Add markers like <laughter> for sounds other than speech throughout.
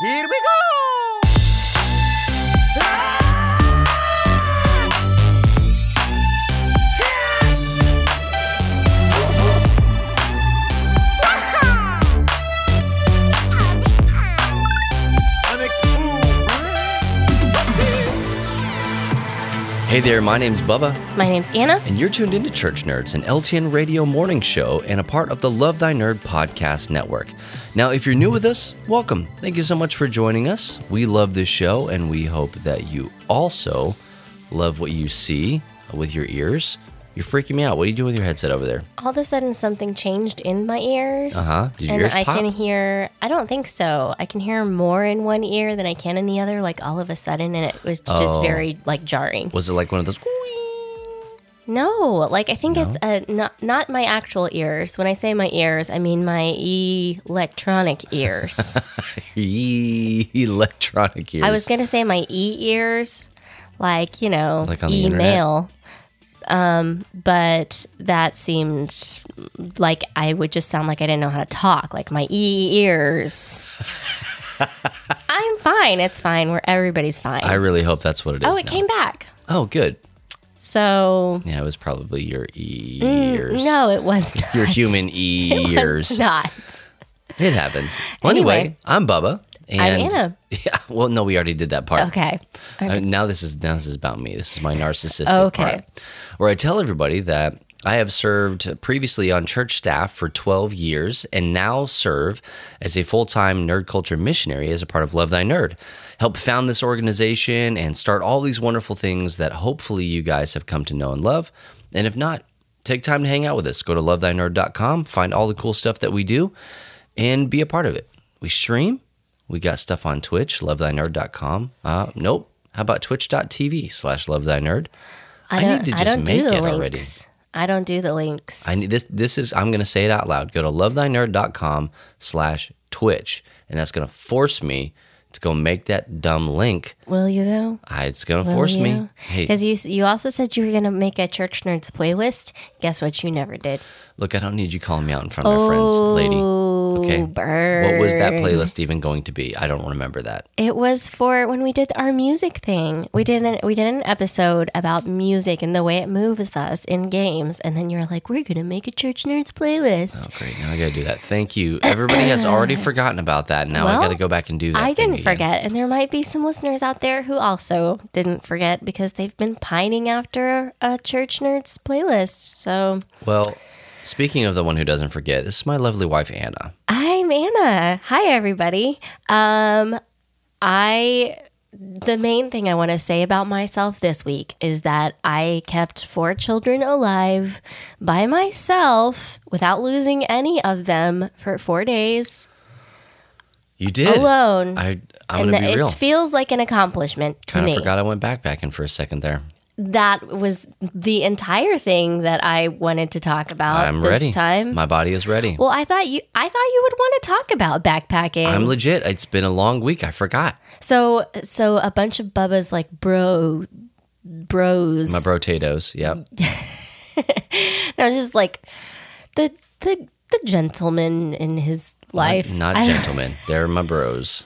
Here we go! Hey there, my name's Bubba, My name's Anna. and you're tuned into Church Nerds, an LTN radio morning show and a part of the Love Thy Nerd podcast network. Now, if you're new with us, welcome. Thank you so much for joining us. We love this show, and we hope that you also love what you see with your ears. You're freaking me out. What are you doing with your headset over there? All of a sudden, something changed in my ears. Uh-huh. Did your and ears I pop? can hear, I don't think so. I can hear more in one ear than I can in the other, like all of a sudden. And it was just Oh. very, like, jarring. Was it like one of those? No, like, I think it's uh, not, not my actual ears. When I say my ears, I mean my electronic ears. <laughs> E electronic ears. I was going to say my e ears, like, you know, Like on the internet? email. Um, but that seemed like I would just sound like I didn't know how to talk, like my ears. <laughs> I'm fine. It's fine. Where everybody's fine. I really hope that's what it is. oh, it now. came back. Oh, good. So Yeah, it was probably your ears. Mm, no, it was not. Your human <laughs> It ears. was not. It happens. Well, anyway, Anyway. I'm Bubba. And I'm <laughs> Yeah. Well, no, we already did that part. Okay. Uh, now this is now this is about me. This is my narcissistic Okay. part, where I tell everybody that I have served previously on church staff for 12 years and now serve as a full time nerd culture missionary as a part of Love Thy Nerd. Help found this organization and start all these wonderful things that hopefully you guys have come to know and love. And if not, take time to hang out with us. Go to lovethynerd.com, find all the cool stuff that we do, and be a part of it. We stream. We got stuff on Twitch, lovethynerd.com. Uh, nope. How about twitch.tv slash lovethynerd? I I need to just make the it links. already. I don't do the links. I need this. This is. I'm going to say it out loud. Go to lovethynerd.com slash Twitch, and that's going to force me to go make that dumb link. Will you though? I, it's going to force me. Hey, Because you you also said you were gonna make a church nerds playlist. Guess what? You never did. look, I don't need you calling me out in front of my friends, lady. Okay. burn. What was that playlist even going to be? I don't remember that. It was for when we did our music thing. We did an we did an episode about music and the way it moves us in games, and then you're like, "We're gonna make a church nerds playlist." Oh, great. Now I got to do that. Thank you. Everybody has already <clears throat> forgotten about that. Now I got to go back and do that. I thing didn't forget, and there might be some listeners out there who also didn't forget because they've been pining after a church nerds playlist. So Well, speaking of the one who doesn't forget, this is my lovely wife, Anna. I'm Anna. Hi, everybody. Um, I the main thing I want to say about myself this week is that I kept four children alive by myself without losing any of them for four days You did. alone. I, I'm and going to that be real. it feels like an accomplishment to Kind me. of forgot I went backpacking for a second there. That was the entire thing that I wanted to talk about I'm this ready. time. My body is ready. well, I thought you I thought you would want to talk about backpacking. I'm legit. It's been a long week. I forgot. So so a bunch of Bubba's like bro bros. My brotatoes. Yep. And I was just like the the the gentleman in his life. Not I- gentlemen. They're my bros.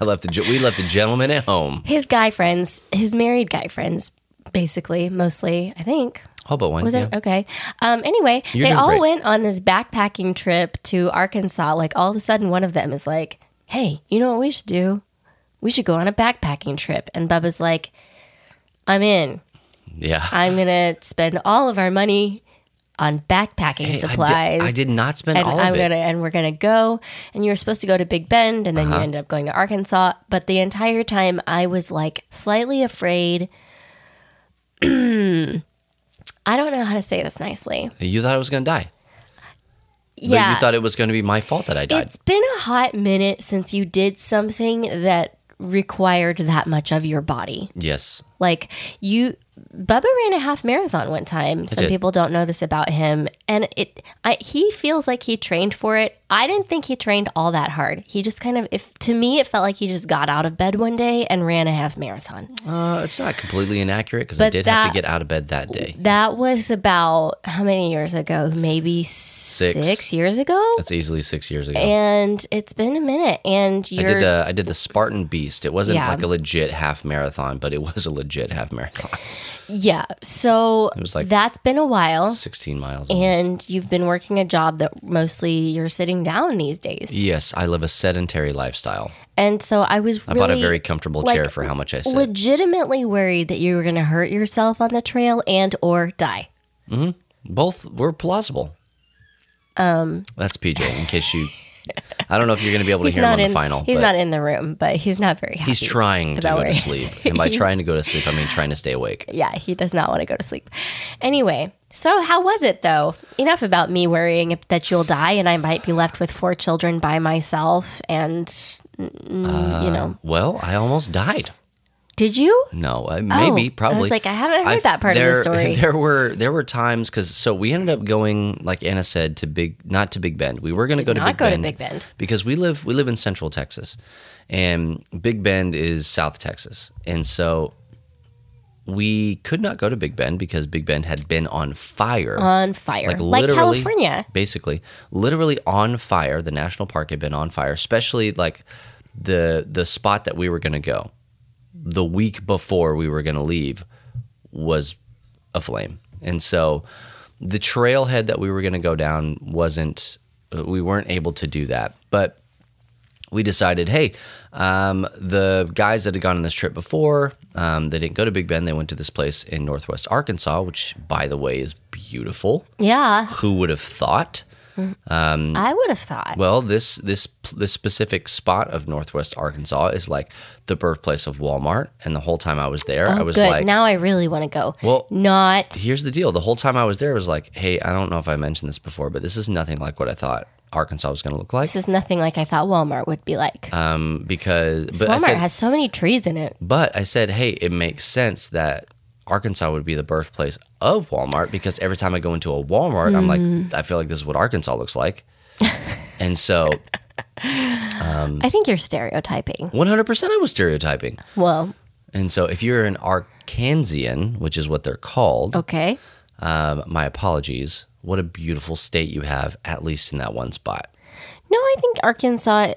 I left the we left the gentleman at home. His guy friends, his married guy friends, basically, mostly, I think. Oh, but one. Was yeah. it okay? Um, anyway, You're they all great. went on this backpacking trip to Arkansas. Like all of a sudden, one of them is like, "Hey, you know what we should do? We should go on a backpacking trip." And Bubba's like, "I'm in. Yeah. I'm gonna spend all of our money on backpacking Hey, I did- supplies. I did not spend and all I'm of it. gonna and we're gonna go. And you were supposed to go to Big Bend, and then Uh-huh. you ended up going to Arkansas. But the entire time, I was like slightly afraid. <clears throat> I don't know how to say this nicely. You thought I was going to die. Yeah, But you thought it was going to be my fault that I died. It's been a hot minute since you did something that required that much of your body. yes. Like you Bubba ran a half marathon one time. Some people don't know this about him, and it I, he feels like he trained for it. I didn't think he trained all that hard. He just kind of, if to me, it felt like he just got out of bed one day and ran a half marathon. Uh, it's not completely inaccurate because I did have to get out of bed that day. That was about how many years ago? Maybe six, six years ago. That's easily six years ago. And it's been a minute, and I you're did the I did the Spartan Beast. It wasn't Yeah. like a legit half marathon, but it was a legit half marathon. Yeah. So was like- that's been a while. Sixteen miles. almost. and you've been working a job that mostly you're sitting down these days. yes, I live a sedentary lifestyle. And so I was I bought a very comfortable like, chair for how much I sit. legitimately worried that you were going to hurt yourself on the trail and or die. hmm Both were plausible. Um, that's PJ. In case you, I don't know if you're going to be able to He's hear him on in the final. He's not in the room, but he's not very happy. He's trying to go to sleep, and by <laughs> trying to go to sleep, I mean trying to stay awake. Yeah, he does not want to go to sleep. Anyway, so how was it though? Enough about me worrying that you'll die and I might be left with four children by myself and mm, you know. Well, I almost died. Did you? No, uh, maybe, Oh, probably. I was like, I haven't heard that part of the story. <laughs> There were there were times because so we ended up going like Anna said to Big not to Big Bend. We were going to go to not Big go to Bend Big Bend. because we live we live in Central Texas, and Big Bend is South Texas, and so we could not go to Big Bend because Big Bend had been on fire. On fire. like Like, literally, California. basically, literally on fire. The national park had been on fire, especially like the the spot that we were going to go. The week before we were going to leave was aflame, and so the trailhead that we were going to go down wasn't. We weren't able to do that, but we decided, hey, um, the guys that had gone on this trip before, um, they didn't go to Big Bend. They went to this place in Northwest Arkansas, which, by the way, is beautiful. Yeah, Who would have thought? I would have thought. Well, this this this specific spot of Northwest Arkansas is like the birthplace of Walmart, and the whole time I was there, I Oh, was good. like, now I really want to go. Well, not here's the deal. The whole time I was there, I was like, hey, I don't know if I mentioned this before, but this is nothing like what I thought Arkansas was going to look like. this is nothing like I thought Walmart would be like. Um, because but Walmart said, has so many trees in it. But I said, hey, it makes sense that Arkansas would be the birthplace of Walmart because every time I go into a Walmart, I'm Mm. like, I feel like this is what Arkansas looks like. <laughs> and so I think you're stereotyping. 100% I was stereotyping. Well, And so if you're an Arkansian, which is what they're called, okay. um, my apologies. What a beautiful state you have, at least in that one spot. No, I think Arkansas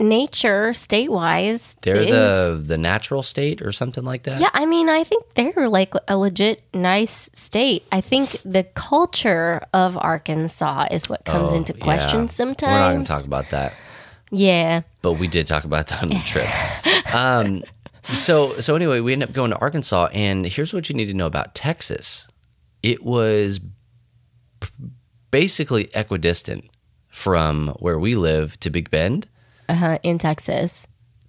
nature state wise They're is the the natural state or something like that. Yeah, I mean, I think they're like a legit nice state. I think the culture of Arkansas is what comes into Oh, Yeah. question We're not sometimes. to talk about that. yeah. but we did talk about that on the trip. um, so so anyway, we ended up going to Arkansas, and here's what you need to know about Texas. It was p- basically equidistant from where we live to Big Bend Uh-huh, in Texas.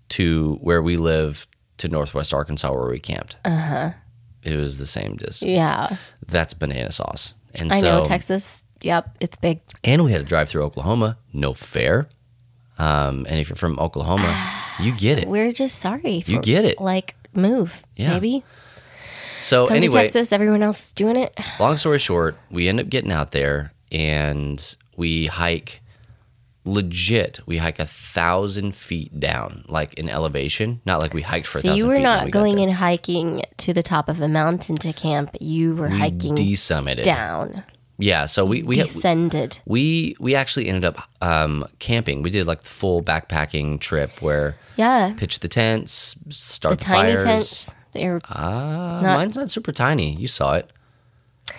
to where we live to Northwest Arkansas, where we camped. Uh huh. It was the same distance. Yeah. That's banana sauce. And I so, know Texas. Yep, it's big. and we had to drive through Oklahoma. No fair. Um, and if you're from Oklahoma, <sighs> you get it. We're just sorry. For, You get it. Like move. Yeah. Maybe So come anyway, Texas. Everyone else doing it. long story short, we end up getting out there and we hike legit. We hike a thousand feet down, like in elevation. Not like we hiked for a So you were not we going in hiking to the top of a mountain to camp. You were We hiking desummited. down, Yeah. So we we descended. we we actually ended up um, camping. We did like the full backpacking trip where Yeah. pitch the tents, start The the, tiny fires. tents. They're Uh, Not- mine's not super tiny. You saw it.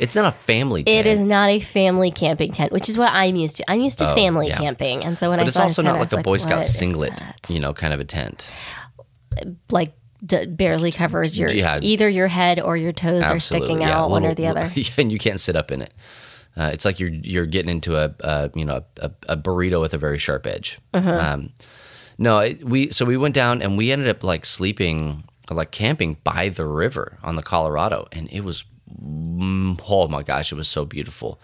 It's not a family tent. It is not a family camping tent, which is what I'm used to. I'm used to family Oh, yeah. camping, and so when But I it's saw also tent, not I like was a Boy Scout "What is singlet, that?" you know, kind of a tent. like d- barely covers your Yeah. either your head or your toes are sticking out, one or the other. <laughs> Yeah, and you can't sit up in it. Uh, it's like you're you're getting into a, a you know a, a burrito with a very sharp edge. Uh-huh. Um, no, it, we so we went down and we ended up like sleeping like camping by the river on the Colorado, and it was oh my gosh, it was so beautiful.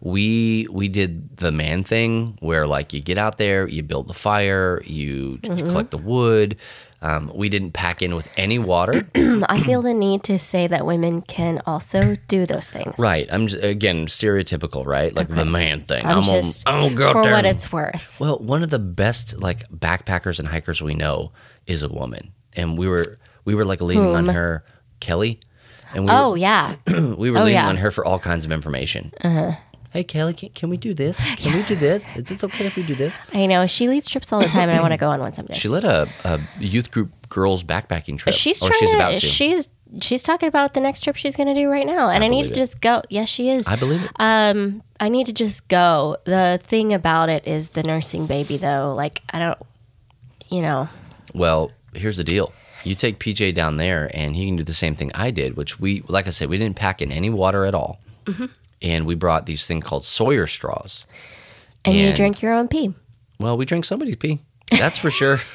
we we did the man thing where like you get out there, you build the fire, you, you Mm-hmm. collect the wood. Um, we didn't pack in with any water. <clears throat> I feel the need to say that women can also do those things. right. I'm just, again stereotypical, right? Like the man thing. I'm, just I'm go out for what it's worth. Well, one of the best like backpackers and hikers we know is a woman, and we were we were like leaning on her, Kelly, and we Oh were, yeah, <clears throat> we were oh, leaning yeah. Uh-huh. on her for all kinds of information. Hey Kelly, can, can we do this? <laughs> Can we do this? Is it okay if we do this? I know she leads trips all the time, and I want to go on one someday. She led a, a youth group girls backpacking trip. she's or trying she's to, about to. She's she's talking about the next trip she's going to do right now, and I, need to it. just go. Yes, she is. I believe it. Um, I need to just go. The thing about it is the nursing baby, though. Like I don't, you know. Well, here's the deal. You take PJ down there, and he can do the same thing I did, which we, like I said, we didn't pack in any water at all, Mm-hmm. and we brought these things called Sawyer straws. And, you And- drink your own pee. Well, we drank somebody's pee. That's for sure. <laughs>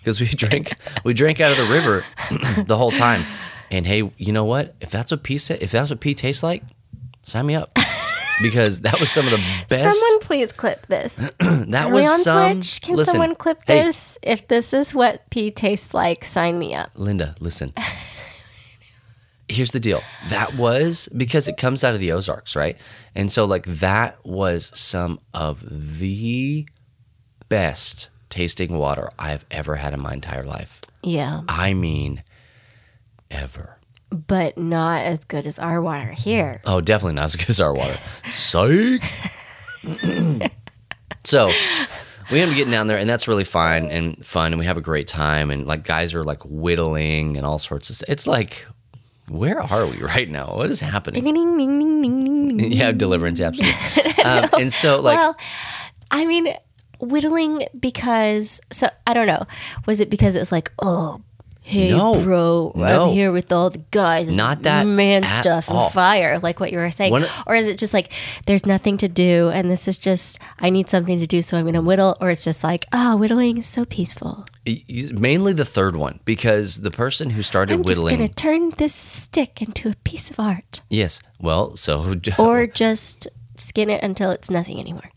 Because we drank we drank out of the river <clears throat> the whole time. And hey, you know what? If that's what pee if that's what pee tastes like, sign me up. Because that was some of the <laughs> best. Someone please clip this. <clears throat> that Are was we on some. Twitch? Can listen, someone clip hey, this? If this is what pee tastes like, sign me up. Linda, listen. <laughs> Here's the deal. That was because it comes out of the Ozarks, right? And so, like, that was some of the best tasting water I've ever had in my entire life. Yeah, I mean, ever. But not as good as our water here. Oh, definitely not as good as our water. Psych. <laughs> so we end up getting down there, and that's really fine and fun, and we have a great time. And like guys are like whittling and all sorts of. stuff. It's like, where are we right now? What is happening? Ding, ding, ding, <laughs> yeah, deliverance, absolutely. <laughs> um, and so like, well, I mean, whittling because so I don't know. Was it because it's like, oh, hey, No. bro, No. I'm here with all the guys, and Not that man stuff all. and fire, like what you were saying, or is it just like there's nothing to do and this is just I need something to do, so I'm gonna whittle, or it's just like, oh, whittling is so peaceful. mainly the third one because the person who started I'm just whittling. gonna turn this stick into a piece of art, Yes, well, so or <laughs> just skin it until it's nothing anymore.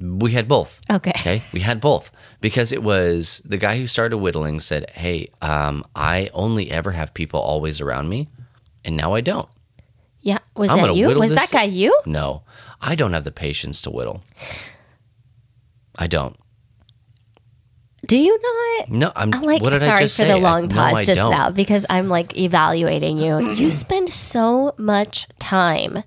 We had both. Okay. Okay, we had both because it was the guy who started whittling said, "Hey, um, I only ever have people always around me, and now I don't." Yeah, was I'm that you? Was that guy you? No, I don't have the patience to whittle. I don't. Do you not? No, I'm. I'm like what did I sorry for say? the long no, pause I just don't. now because I'm like evaluating you. You <clears throat> spend so much time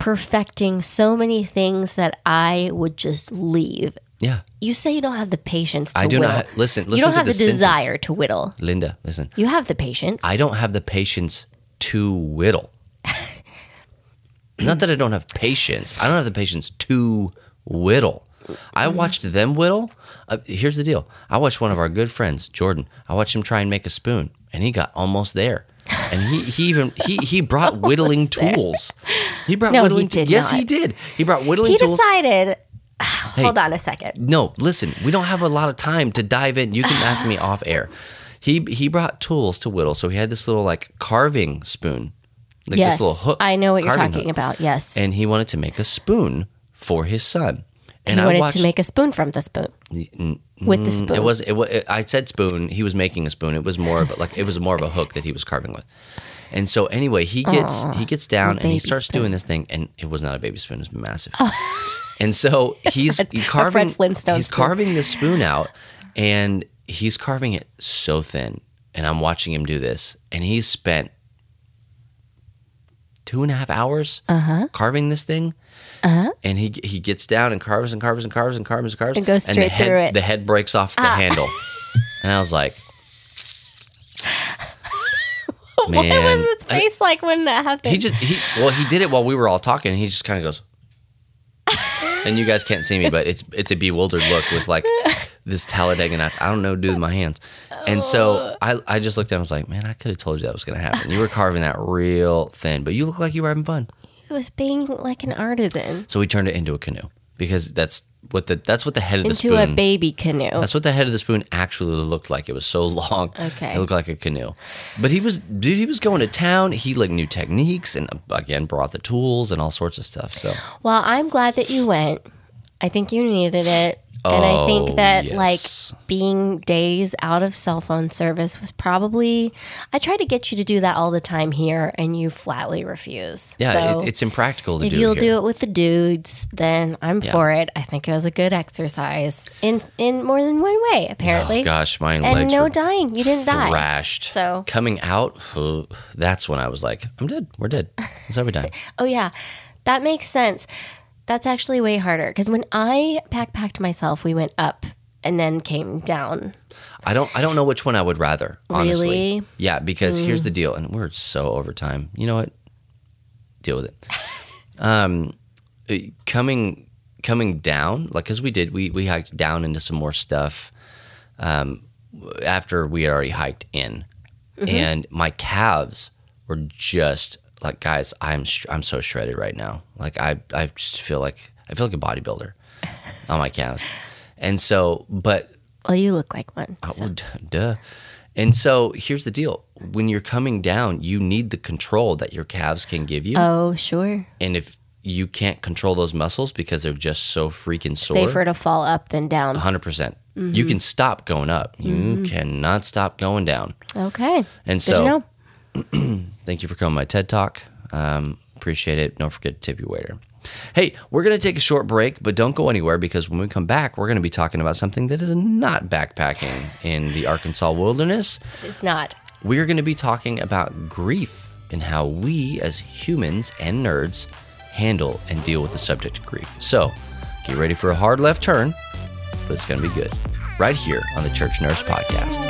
perfecting so many things that I would just leave. Yeah, You say you don't have the patience to I do whittle. not. Listen, listen you don't have the sentence. desire to whittle. Linda. Listen, You have the patience. I don't have the patience to whittle. Not that I don't have patience. I don't have the patience to whittle. I watched them whittle. Uh, here's the deal. I watched one of our good friends, Jordan. I watched him try and make a spoon, and he got almost there. And he, he even he he brought <laughs> whittling tools. He brought No, he whittling. did yes, he did. He brought whittling tools. he tools. decided. <sighs> Hold on a second. No, listen, we don't have a lot of time to dive in. You can <sighs> ask me off air. He he brought tools to whittle, so he had this little like carving spoon, like yes, this little hook. I know what you're talking hook. about. Yes, And he wanted to make a spoon for his son. And he I wanted watched. to make a spoon from the spoon with the spoon. it was it was. I said spoon. He was making a spoon. It was more of a, like it was more of a hook that he was carving with. And so anyway, he gets he gets down and he starts spoon. doing this thing, and it was not a baby spoon; it was massive. <laughs> And so he's <laughs> he Fred carving Flintstone he's spoon. carving this spoon out, and he's carving it so thin. And I'm watching him do this, and he's spent two and a half hours Uh-huh. carving this thing. And he he gets down and carves and carves and carves and carves and carves And goes the straight head, through it. Ah. The head breaks off the handle, <laughs> and I was like, <laughs> "Man, what was his I- face like when that happened? he just he well he did it while we were all talking. He just kind of goes, <laughs> and you guys can't see me, but it's it's a bewildered look with like this Talladega Nights. I don't know, what to do with my hands. And so I I just looked at him. I was like, man, I could have told you that was gonna happen. You were carving that real thin, but you look like you were having fun. He was being like an artisan. So we turned it into a canoe because that's what the that's what the head of the into spoon a baby canoe. That's what the head of the spoon actually looked like. It was so long. Okay. It looked like a canoe. But he was, dude, he was going to town. He like knew techniques and again brought the tools and all sorts of stuff. So Well, I'm glad that you went. I think you needed it. And I Oh, think that yes. like being days out of cell phone service was probably I try to get you to do that all the time here and you flatly refuse. yeah, so it, it's impractical to if do. If you'll here. do it with the dudes, then I'm for it. I think it was a good exercise in in more than one way, apparently. Oh gosh, my and legs no dying. You didn't die. thrashed. So- coming out, uh, that's when I was like, I'm dead. We're dead. How we die. Oh yeah, that makes sense. That's actually way harder because when I backpacked myself, we went up and then came down. I don't I don't know which one I would rather, honestly. Really? Mm. Yeah, because here's the deal, and we're so over time. You know what? Deal with it. <laughs> um uh, coming coming down, like cuz we did we we hiked down into some more stuff um after we had already hiked in. Mm-hmm. And my calves were just like guys, I'm sh- I'm so shredded right now. Like I I just feel like I feel like a bodybuilder on my calves. And so, but Well, you look like one. So- well, d- duh. And so here's the deal: when you're coming down, you need the control that your calves can give you, Oh, sure. and if you can't control those muscles because they're just so freaking sore, Safer to fall up than down. 100. percent You mm-hmm. can stop going up. You mm-hmm. cannot stop going down. Okay. And so, know. <clears throat> thank you for coming to my TED Talk. Um, appreciate it. Don't forget to tip your waiter. Hey, we're going to take a short break, but don't go anywhere because when we come back, we're going to be talking about something that is not backpacking in the Arkansas wilderness. It's not. we're going to be talking about grief and how we as humans and nerds handle and deal with the subject of grief. So get ready for a hard left turn, but it's going to be good. Right here on the Church Nerds Podcast.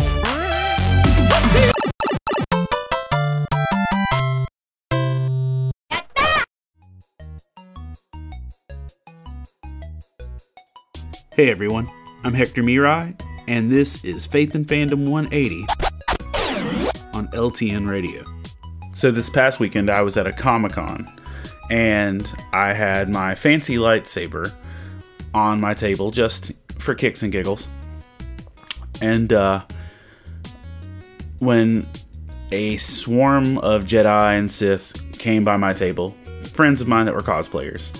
Hey everyone, I'm Hector Mirai, and this is Faith and Fandom 180 on LTN Radio. So, this past weekend I was at a Comic Con and I had my fancy lightsaber on my table just for kicks and giggles. And uh, when a swarm of Jedi and Sith came by my table, friends of mine that were cosplayers,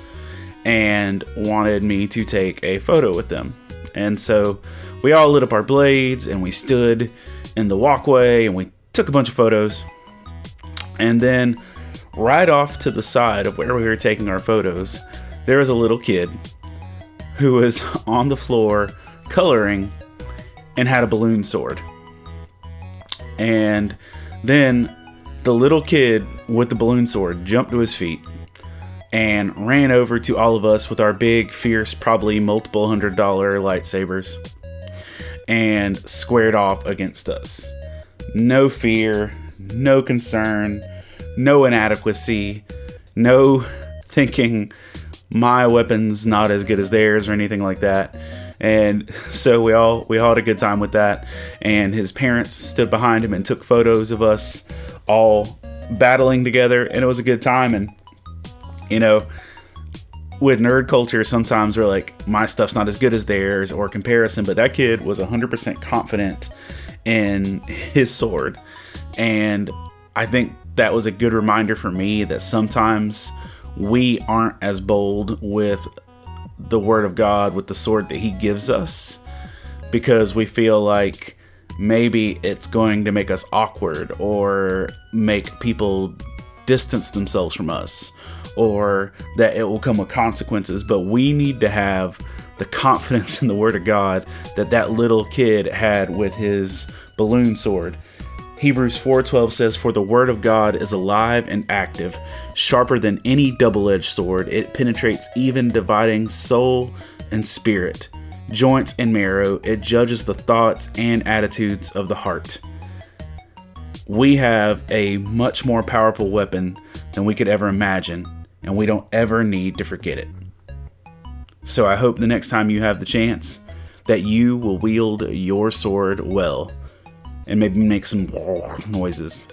and wanted me to take a photo with them. And so we all lit up our blades and we stood in the walkway and we took a bunch of photos. And then, right off to the side of where we were taking our photos, there was a little kid who was <laughs> on the floor coloring and had a balloon sword. And then the little kid with the balloon sword jumped to his feet and ran over to all of us with our big, fierce, probably multiple hundred dollar lightsabers and squared off against us. No fear, no concern, no inadequacy, no <laughs> thinking my weapon's not as good as theirs or anything like that. And <laughs> so we all we all had a good time with that. And his parents stood behind him and took photos of us all battling together, and it was a good time. And you know, with nerd culture, sometimes we're like, my stuff's not as good as theirs or comparison, but that kid was 100% confident in his sword. And I think that was a good reminder for me that sometimes we aren't as bold with the word of God, with the sword that he gives us, because we feel like maybe it's going to make us awkward or make people distance themselves from us or that it will come with consequences but we need to have the confidence in the word of god that that little kid had with his balloon sword. Hebrews 4.12 says for the word of god is alive and active sharper than any double-edged sword. It penetrates even dividing soul and spirit joints and marrow. It judges the thoughts and attitudes of the heart. We have a much more powerful weapon than we could ever imagine, and we don't ever need to forget it. So I hope the next time you have the chance that you will wield your sword well and maybe make some <laughs> noises.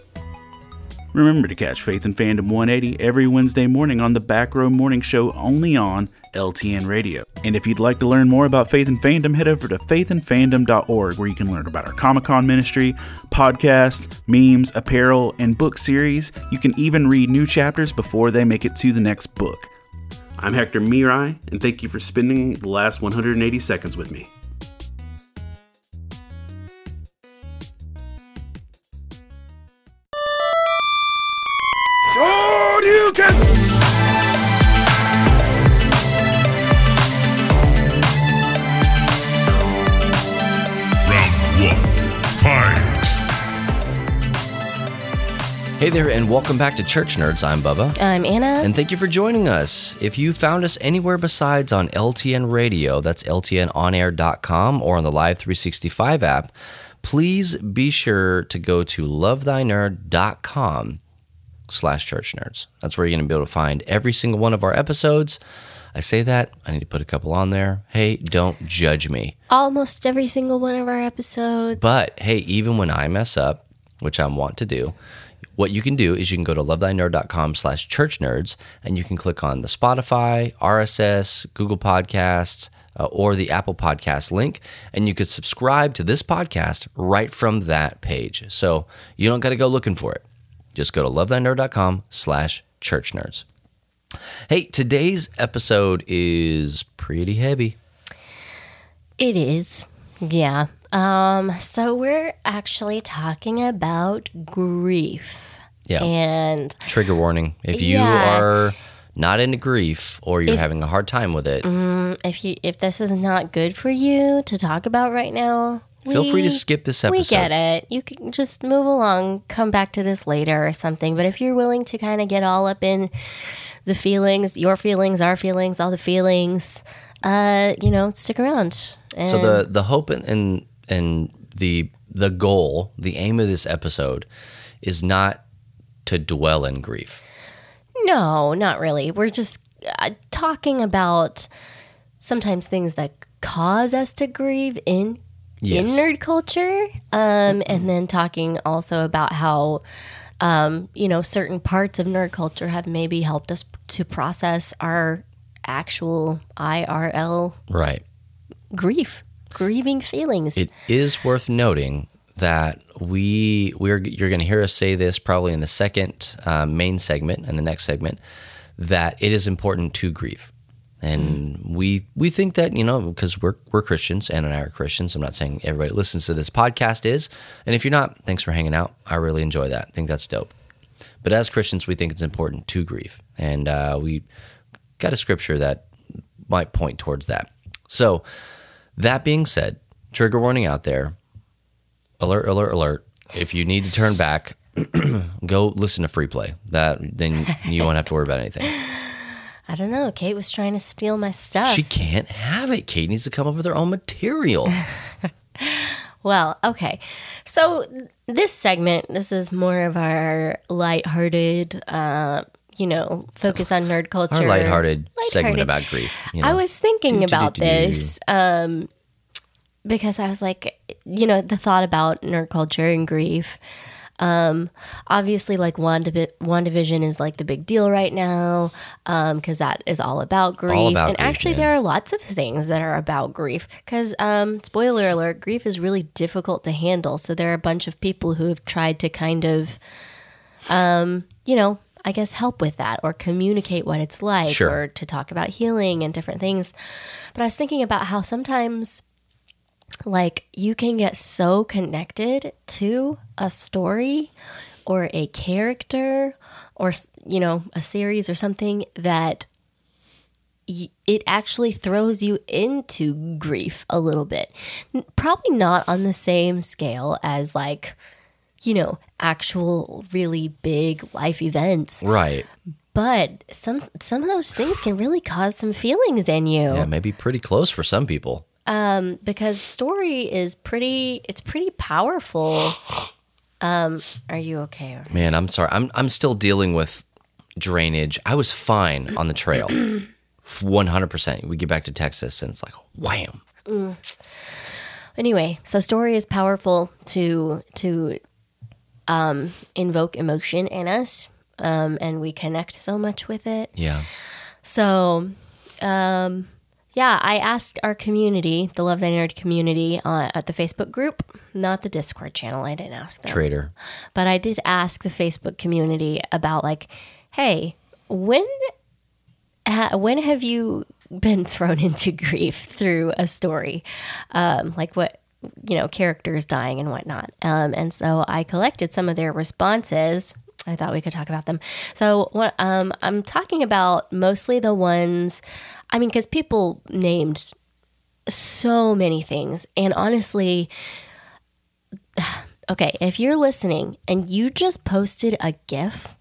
Remember to catch Faith and Fandom 180 every Wednesday morning on the Back Row Morning Show only on LTN Radio. And if you'd like to learn more about Faith and Fandom, head over to faithandfandom.org where you can learn about our Comic Con ministry, podcasts, memes, apparel, and book series. You can even read new chapters before they make it to the next book. I'm Hector Mirai, and thank you for spending the last 180 seconds with me. Hey there, and welcome back to Church Nerds. I'm Bubba. I'm Anna. And thank you for joining us. If you found us anywhere besides on LTN Radio, that's ltnonair.com or on the Live 365 app, please be sure to go to lovethynerd.com slash church nerds. That's where you're going to be able to find every single one of our episodes. I say that, I need to put a couple on there. Hey, don't judge me. Almost every single one of our episodes. But hey, even when I mess up, which I want to do, what you can do is you can go to lovethynerd.com slash church nerds and you can click on the Spotify, RSS, Google Podcasts, uh, or the Apple Podcast link, and you could subscribe to this podcast right from that page. So you don't got to go looking for it. Just go to lovethynerd.com slash church nerds. Hey, today's episode is pretty heavy. It is. Yeah. Um, so we're actually talking about grief. Yeah. And Trigger warning. If you Yeah. are not into grief or you're If- having a hard time with it, if you if this is not good for you to talk about right now, feel free to skip this episode. We get it. You can just move along, come back to this later or something. But if you're willing to kind of get all up in the feelings, your feelings, our feelings, all the feelings, uh, you know, stick around. And So the the hope and and, and the the goal, the aim of this episode is not to dwell in grief. No, not really. We're just uh, talking about sometimes things that cause us to grieve in Yes. in nerd culture, um, and then talking also about how um, you know certain parts of nerd culture have maybe helped us to process our actual IRL Right. grief, grieving feelings. It is worth noting that we we're you're going to hear us say this probably in the second uh, main segment and the next segment that it is important to grieve. And we we think that you know because we're we're Christians and I are Christians. I'm not saying everybody listens to this podcast is, and if you're not, thanks for hanging out. I really enjoy that. I think that's dope. But as Christians, we think it's important to grieve, and uh, we got a scripture that might point towards that. So that being said, trigger warning out there. Alert! Alert! Alert! If you need to turn back, <clears throat> go listen to free play. That then you won't have to worry about anything. I don't know. Kate was trying to steal my stuff. She can't have it. Kate needs to come up with her own material. <laughs> Well, okay. So this segment, this is more of our lighthearted, uh, you know, focus on nerd culture. Our lighthearted, segment about grief. You know? I was thinking about this um, because I was like, you know, the thought about nerd culture and grief. Um, obviously, like WandaVi- WandaVision is like the big deal right now because that is all about grief. about and grief, actually, man. there are lots of things that are about grief because, um, spoiler alert, grief is really difficult to handle. So there are a bunch of people who have tried to kind of, um, you know, I guess help with that or communicate what it's like Sure. or to talk about healing and different things. But I was thinking about how sometimes like you can get so connected to a story or a character or you know a series or something that it actually throws you into grief a little bit probably not on the same scale as like you know actual really big life events right. but some some of those things can really cause some feelings in you Yeah, maybe pretty close for some people. Um, because story is pretty it's pretty powerful um are you okay Man, I'm sorry. I'm I'm still dealing with drainage. I was fine on the trail. <clears throat> 100%. We get back to Texas and it's like wham. anyway so story is powerful to to um, invoke emotion in us, um, and we connect so much with it. Yeah. So, um, yeah, I asked our community, the Love Thy Nerd community, uh, at the Facebook group, not the Discord channel. I didn't ask them, Traitor. but I did ask the Facebook community about like, hey, when ha- when have you been <laughs> thrown into grief through a story, um, like what you know, characters dying and whatnot. Um, and so I collected some of their responses. I thought we could talk about them. So what um, I'm talking about mostly the ones, I mean, because people named so many things, and honestly, <sighs> okay, if you're listening and you just posted a GIF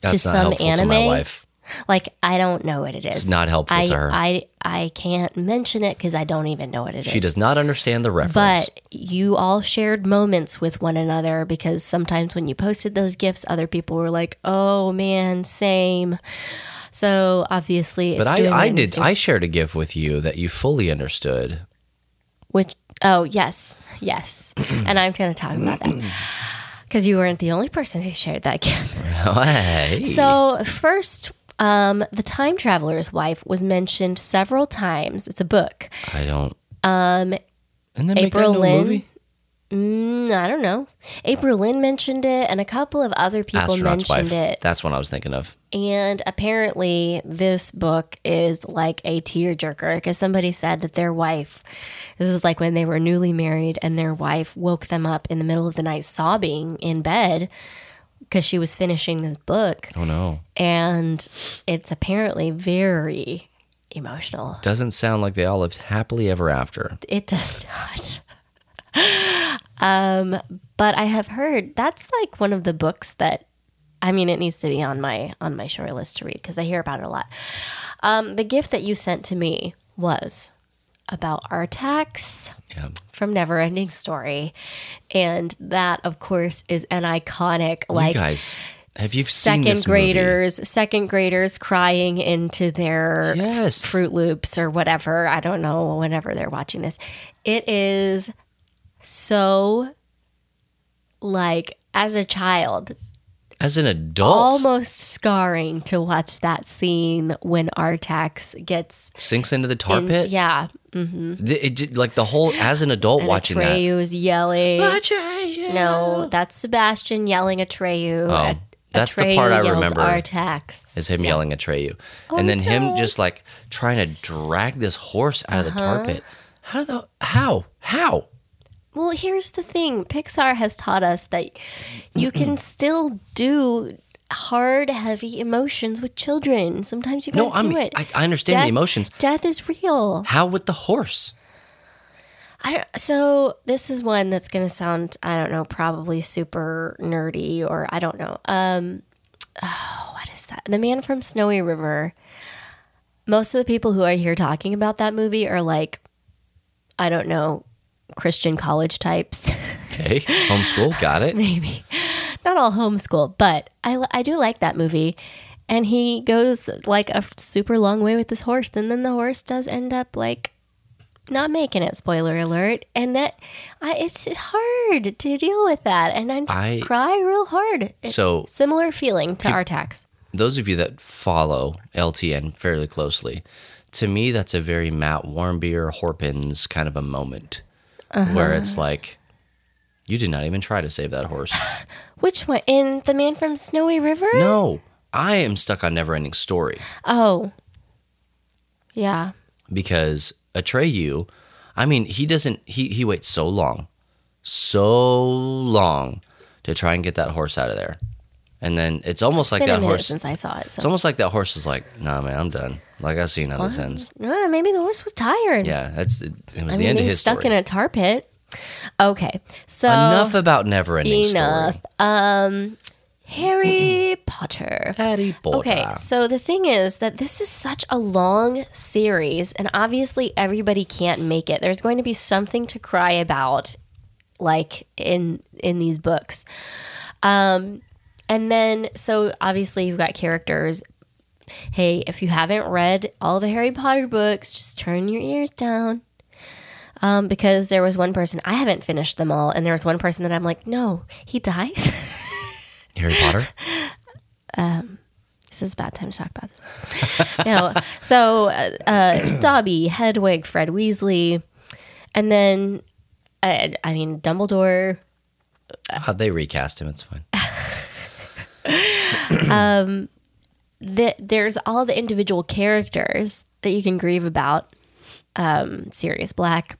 That's some to my anime, wife. Like I don't know what it is. It's not helpful I, to her. I I can't mention it because I don't even know what it is. She does not understand the reference. But you all shared moments with one another because sometimes when you posted those gifts, other people were like, "Oh man, same." So obviously, it's But I, I did. I shared a gift with you that you fully understood. Which oh yes, yes, <clears throat> and I'm going to talk about that <clears throat> because you weren't the only person who shared that gift. hey. So first. Um, the time traveler's wife was mentioned several times. It's a book. I don't. Um, And then make that April into a Lynn? movie. mm, I don't know. April Lynn mentioned it, and a couple of other people Astronaut's mentioned wife. it. That's what I was thinking of. And apparently, this book is like a tearjerker because somebody said that their wife, this is like when they were newly married, and their wife woke them up in the middle of the night sobbing in bed because she was finishing this book. Oh no. And it's apparently very emotional. Doesn't sound like they all lived happily ever after. It does not. <laughs> um, but I have heard that's like one of the books that I mean it needs to be on my on my short list to read because I hear about it a lot. Um, the gift that you sent to me was about Artax Yeah. from Neverending Story, and that of course is an iconic like you guys, have you seen second this movie? graders second graders crying into their Yes. fruit loops or whatever i don't know whenever they're watching this it is so like as a child As an adult, almost scarring to watch that scene when artax gets sinks into the tar in, pit. yeah The- it like the whole as an adult and watching that. Atreyu is yelling Atreyu. no that's sebastian yelling Atreyu Oh, At- that's the part I remember. artax is him yelling Atreyu. and then him just like trying to drag this horse out of the Uh-huh. tar pit. How the how? How? Well, here's the thing Pixar has taught us that you can <clears throat> still do hard, heavy emotions with children. Sometimes you No, gotta I'm do it. No, I, I understand the emotions. Death is real. How with the horse? I so this is one that's going to sound, I don't know, probably super nerdy or I don't know. Um, oh, what is that? The Man from Snowy River. Most of the people who I hear talking about that movie are like, I don't know, Christian college types. <laughs> Okay, homeschool, got it. maybe. Not all homeschool but I, I do like that movie. And he goes like a super long way with this horse and then the horse does end up like not making it spoiler alert. And that I, it's hard to deal with that and I, I- cry real hard. So similar feeling to Artax those of you that follow LTN fairly closely, to me that's a very Matt Warmbier Horpins kind of a moment Uh-huh. where it's like you did not even try to save that horse. <gasps> which one in the man from snowy river no, I am stuck on Neverending Story. oh yeah because Atreyu, I mean, he doesn't. He he waits so long, so long to try and get that horse out of there, and then it's almost like been that horse. since I saw it It's almost like that horse is like, nah, man, I'm done. Like I've seen this ends. Uh, maybe the horse was tired Yeah, that's it. was I the mean end of he's his stuck story. in a tar pit okay so Enough about Neverending enough. Story. Um, Harry <clears throat> Potter. Harry Potter. Okay, so the thing is that this is such a long series, and obviously everybody can't make it. There's going to be something to cry about, like in in these books. Um, and then so obviously you've got characters. Hey, if you haven't read all the Harry Potter books, just turn your ears down. Um, because there was one person I haven't finished them all, and there was one person that I'm like, no, he dies. <laughs> Harry Potter. this is a bad time to talk about this. <laughs> no, so uh, uh, Dobby, Hedwig, Fred Weasley, and then uh, I mean Dumbledore. Uh, they recast him. It's fine. <laughs> the, there's all the individual characters that you can grieve about. Um, Sirius Black,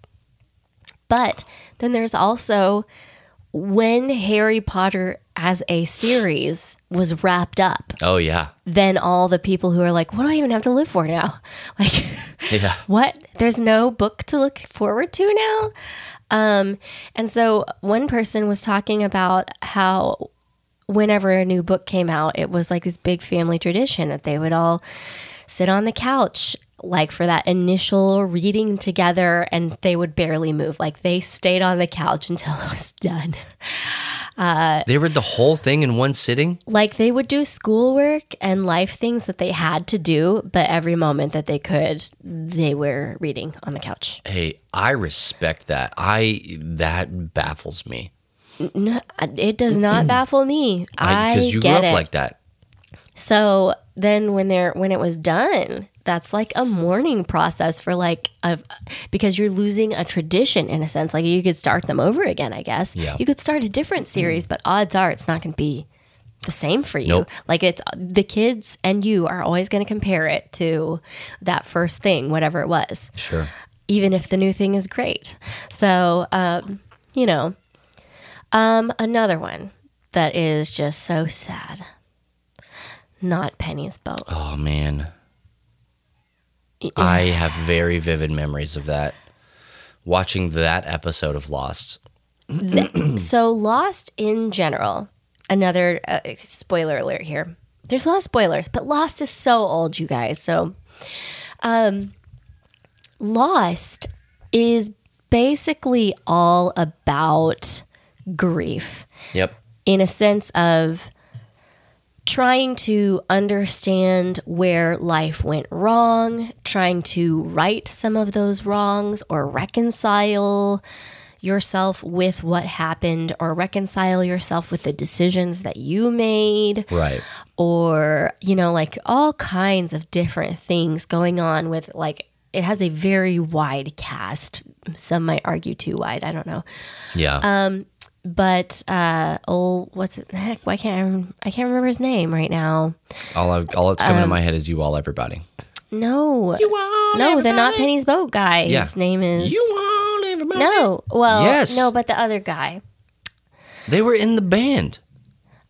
but then there's also when Harry Potter as a series was wrapped up. Oh yeah, Then all the people who are like, "What do I even have to live for now?" <laughs> Like, yeah. what? There's no book to look forward to now. Um, and so one person was talking about how whenever a new book came out, it was like this big family tradition that they would all sit on the couch like for that initial reading together and they would barely move like they stayed on the couch until <laughs> it was done uh, They read the whole thing in one sitting. like they would do schoolwork and life things that they had to do but every moment that they could they were reading on the couch Hey, I respect that. I that baffles me no, it does not baffle me i because you grew get up it like that. so then when they're when it was done that's like a mourning process for like a because you're losing a tradition in a sense like you could start them over again i guess Yeah. you could start a different series but odds are it's not going to be the same for you Nope. like it's the kids and you are always going to compare it to that first thing whatever it was Sure. even if the new thing is great so um you know um another one that is just so sad not penny's boat Oh man. I have very vivid memories of that. Watching that episode of Lost. so lost in general another uh, spoiler alert here there's a lot of spoilers but lost is so old you guys so um lost is basically all about grief Yep. in a sense of trying to understand where life went wrong, trying to right some of those wrongs or reconcile yourself with what happened or reconcile yourself with the decisions that you made Right. or you know like all kinds of different things going on with like it has a very wide cast some might argue too wide i don't know Yeah. Um, but uh old what's it heck why can't I, I can't remember his name right now all I, all that's coming to um, my head is you all everybody. no you all no the not penny's boat guy Yeah. his name is You all everybody. no well Yes. no but the other guy They were in the band.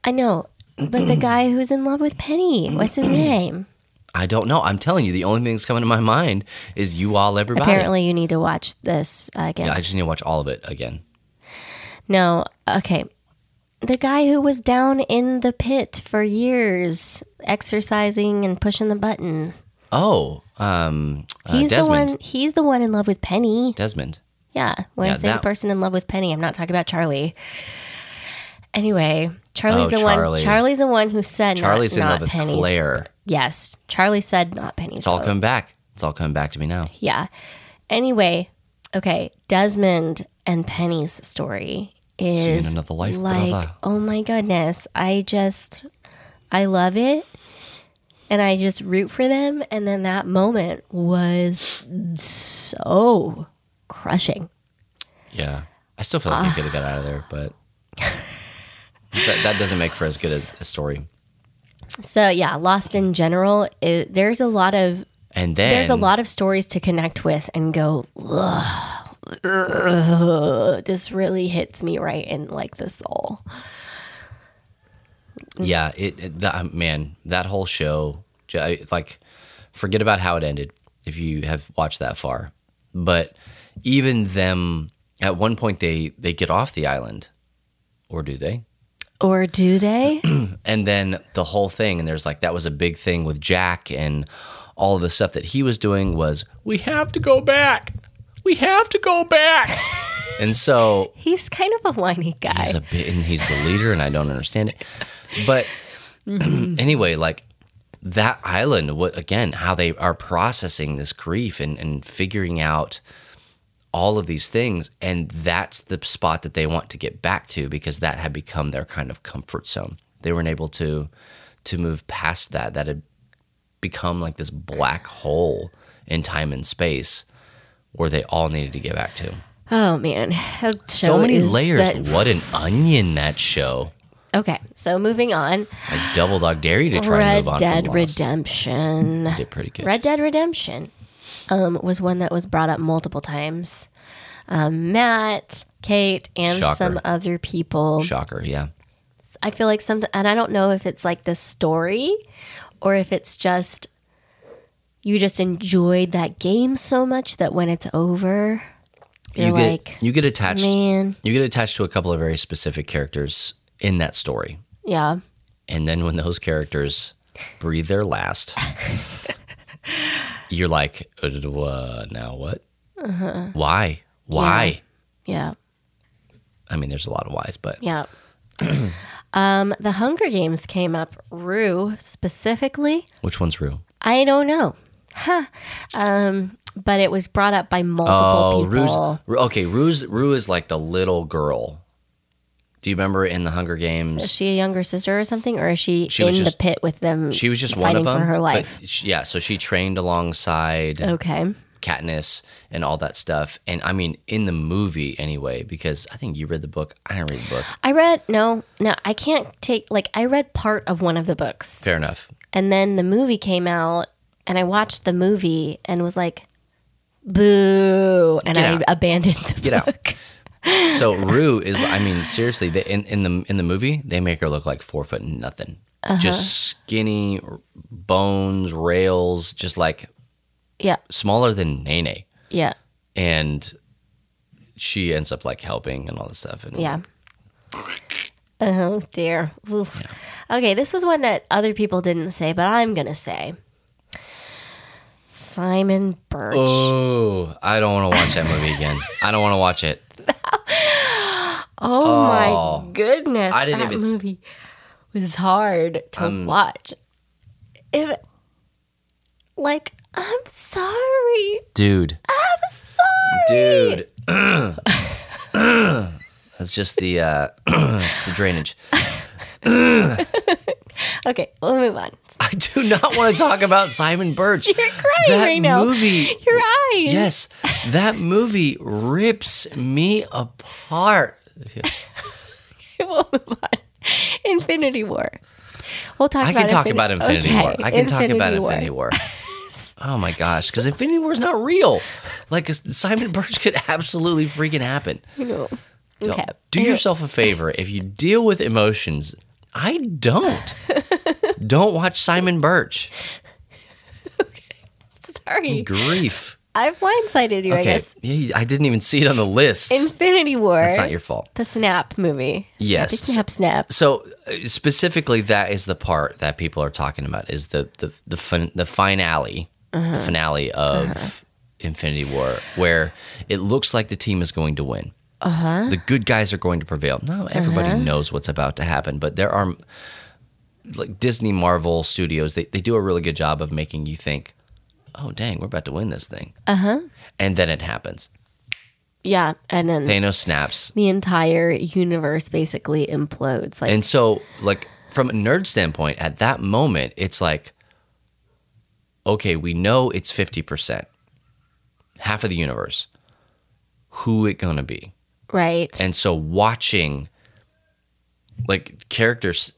i know but the guy who's in love with penny what's his <clears throat> name I don't know. I'm telling you, the only thing that's coming to my mind is you all everybody. apparently you need to watch this uh, again Yeah, I just need to watch all of it again. No, okay. The guy who was down in the pit for years, exercising and pushing the button. Oh, um, uh, He's Desmond. the one. He's the one in love with Penny. Desmond. Yeah, when Yeah, I say that- person in love with Penny, I'm not talking about Charlie. Anyway, Charlie's Oh, the Charlie. one. Charlie's the one who said Charlie's not, in not love with Penny's. Claire. Yes, Charlie said not Penny's. It's all boat. coming back. It's all coming back to me now. Yeah. Anyway, okay, Desmond and Penny's story is life, like, brother. oh my goodness, I just, I love it, and I just root for them. And then that moment was so crushing. Yeah. I still feel like you ah. could have got out of there, but <laughs> that, that doesn't make for as good a, a story. So yeah, Lost in general, it, there's a lot of And then there's a lot of stories to connect with and go. Ugh, ugh, this really hits me right in like the soul. Yeah, it, it that, um, man, that whole show, it's like forget about how it ended if you have watched that far. But even them at one point they they get off the island or do they? Or do they? <clears throat> And then the whole thing and there's like that was a big thing with Jack and all the stuff that he was doing was we have to go back. We have to go back. <laughs> and so He's kind of a whiny guy. He's a bit, and he's the leader, and I don't understand it. But mm-hmm. <clears throat> anyway, like that island, what again? How they are processing this grief and and figuring out all of these things and that's the spot that they want to get back to because that had become their kind of comfort zone they weren't able to to move past that that had become like this black hole in time and space where they all needed to get back to Oh man, so many layers that- what an onion that show Okay, so moving on. i double dog dare you to try and move on Dead from Lost. Redemption. did pretty good Red Dead Redemption um, was one that was brought up multiple times. Um, Matt, Kate, and Shocker. some other people. shocker yeah I feel like some, and I don't know if it's like the story or if it's just you just enjoyed that game so much that when it's over, you're you like, get you get attached man, you get attached to a couple of very specific characters in that story yeah, and then when those characters breathe their last <laughs> you're like uh, now what why why yeah, i mean there's a lot of whys but yeah. <clears throat> um, the Hunger Games came up. Rue specifically. which one's Rue? I don't know. Huh. Um, but it was brought up by multiple oh people. Rue's, Rue- okay Rue's, Rue is like the little girl do you remember in the hunger Games? Is she a younger sister or something, or is she, She in was the pit with them? she was just one of them for her life. she- yeah so she trained alongside Okay. Katniss and all that stuff. And I mean, in the movie anyway, because I think you read the book. I didn't read the book. I read no, no. I can't take like I read part of one of the books, Fair enough. and then the movie came out, and I watched the movie and was like, "Boo!" and Get I out. abandoned the Get out. book. <laughs> So <laughs> Rue is. I mean, seriously, they, in in the in the movie, they make her look like four foot nothing. Uh-huh. Just skinny bones, rails, just like Yeah, smaller than Nene. yeah, And she ends up like helping and all this stuff. And yeah. Oh dear. Oof. Okay, this was one that other people didn't say, but I'm gonna say. Simon Birch. Oh, I don't want to watch that movie again. I don't want to watch it. <laughs> Oh, my goodness. I didn't that even movie was hard to watch. If like I'm sorry. Dude. I'm sorry. Dude. <clears throat> <clears throat> That's just the uh <clears throat> it's the drainage. <laughs> Okay, we'll move on. I do not want to talk about <laughs> Simon Birch. You're crying that right now. movie Your eyes. Yes, that movie rips me apart. <laughs> we'll move on. Infinity War. We'll talk I about can talk Infin- about Infinity Okay, War. I can talk about War. Infinity War. <laughs> Oh my gosh, because Infinity War is not real. Like Simon Birch could absolutely freaking happen. Know. So Okay. do yourself a favor. If you deal with emotions, I don't. Don't watch Simon Birch. Sorry. Grief. I blindsided you, I guess. yeah, I didn't even see it on the list. Infinity War. That's not your fault. the Snap movie. Yes. Snappy Snap Snap. So uh, specifically, that is the part that people are talking about is the the the, fin- the finale, Uh-huh. the finale of Infinity War, where it looks like the team is going to win. Uh-huh. The good guys are going to prevail. No, everybody Uh-huh. knows what's about to happen, but there are like Disney, Marvel Studios. They they do a really good job of making you think, "Oh, dang, we're about to win this thing." Uh Uh-huh. huh. And then it happens. Yeah. And then Thanos snaps. the entire universe basically implodes. Like And so, like, from a nerd standpoint, at that moment, it's like, okay, we know it's 50%, half of the universe. Who it gonna be? right. And so, watching, like, characters.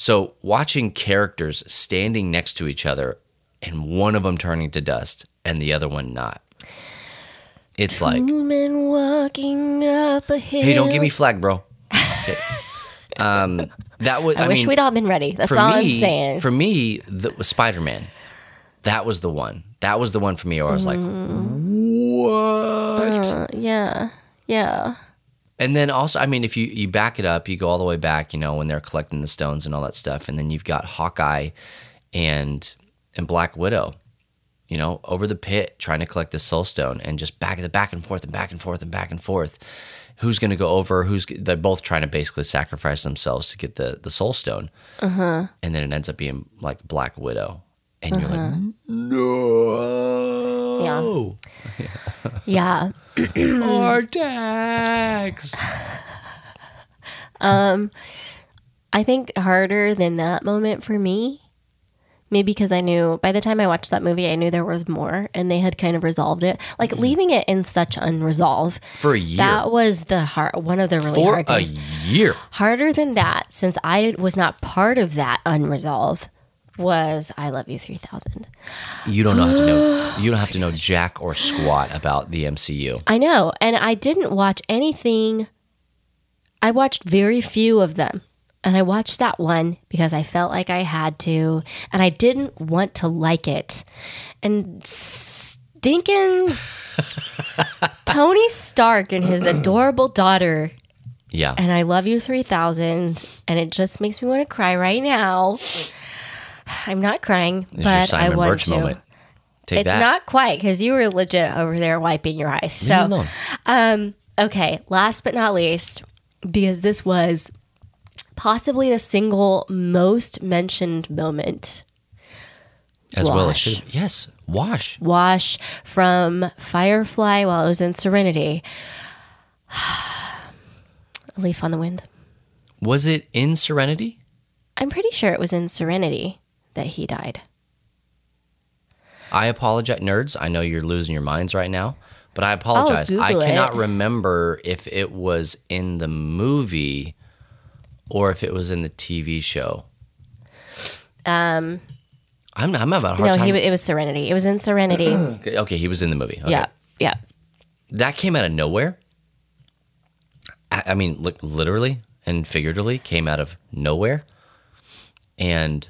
So, watching characters standing next to each other and one of them turning to dust and the other one not. It's like, walking up a hill. Hey, don't give me flag, bro. Okay. <laughs> um, that was. I, I, wish mean, we'd all been ready. That's all me, I'm saying. For me, that was Spider Man. That was the one. That was the one for me where I was like, what? Uh, yeah. Yeah. And then also, I mean, if you you back it up, you go all the way back, you know, when they're collecting the stones and all that stuff, and then you've got Hawkeye and and Black Widow, you know, over the pit trying to collect the Soul Stone, and just back the back and forth and back and forth and back and forth. Who's going to go over? Who's they're both trying to basically sacrifice themselves to get the the Soul Stone, Uh-huh. and then it ends up being like Black Widow, and you're like, uh-huh. no, Yeah. <laughs> Artax. <clears throat> Um, I think harder than that moment for me, maybe because I knew by the time I watched that movie, I knew there was more and they had kind of resolved it. Like mm. leaving it in such unresolved. For a year. That was the hard, one of the really For hard a year. Harder than that, since I was not part of that unresolved, was I Love You 3000. You don't know how to know. <gasps> You don't have to know jack or squat about the MCU. I know. And I didn't watch anything. I watched very few of them. And I watched that one because I felt like I had to. And I didn't want to like it. And stinking <laughs> Tony Stark and his adorable daughter. Yeah. And I love you 3000. And it just makes me want to cry right now. I'm not crying, your but I Simon want Birch to. moment. Take It's that. not quite because you were legit over there wiping your eyes. So, um, okay, last but not least, because this was possibly the single most mentioned moment. As well as should. Yes. Wash. Wash from Firefly while it was in Serenity. <sighs> A leaf on the wind. Was it in Serenity? I'm pretty sure it was in Serenity that he died. I apologize, nerds. I know you're losing your minds right now, but I apologize. I cannot it. remember if it was in the movie or if it was in the TV show. Um, I'm, I'm having a hard no, time. he, it was Serenity. It was in Serenity. <clears throat> okay, okay, he was in the movie. Okay. Yeah, yeah. That came out of nowhere. I, I mean, look, literally and figuratively came out of nowhere. And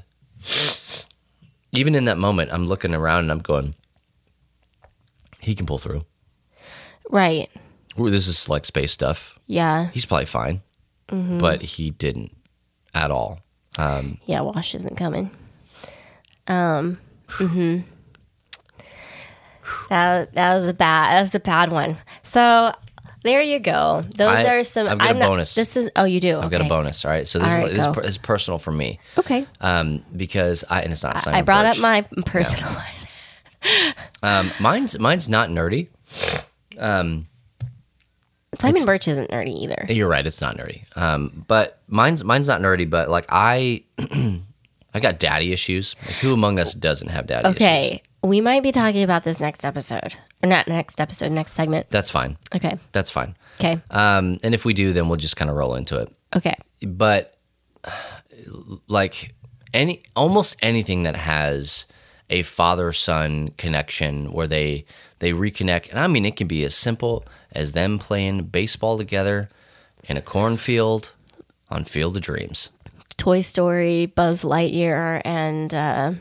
even in that moment, I'm looking around and I'm going, he can pull through. Right. Ooh, this is like space stuff. Yeah. He's probably fine, Mm-hmm. but he didn't at all. Yeah, Wash isn't coming. Um. mhm. <sighs> That that was a bad. That was a bad one. So there you go. Those I- are some. I've got a I'm not- bonus. This is. Oh, you do. I've got a bonus. All right, so this is right, this, is, this is personal for me Okay. um, because I and it's not. Simon I brought Birch. up my personal one. <laughs> Um, mine's mine's not nerdy. Simon Birch isn't nerdy either. You're right. It's not nerdy. Um, but mine's mine's not nerdy. But like I, <clears throat> I got daddy issues. Like who among us doesn't have daddy issues? Okay. We might be talking about this next episode, or not next episode, next segment. That's fine. Okay. That's fine. Okay. Um, and if we do, then we'll just kind of roll into it. Okay. But like any, almost anything that has a father son connection where they they reconnect, and I mean it can be as simple as them playing baseball together in a cornfield on Field of Dreams. Toy Story, Buzz Lightyear, and uh,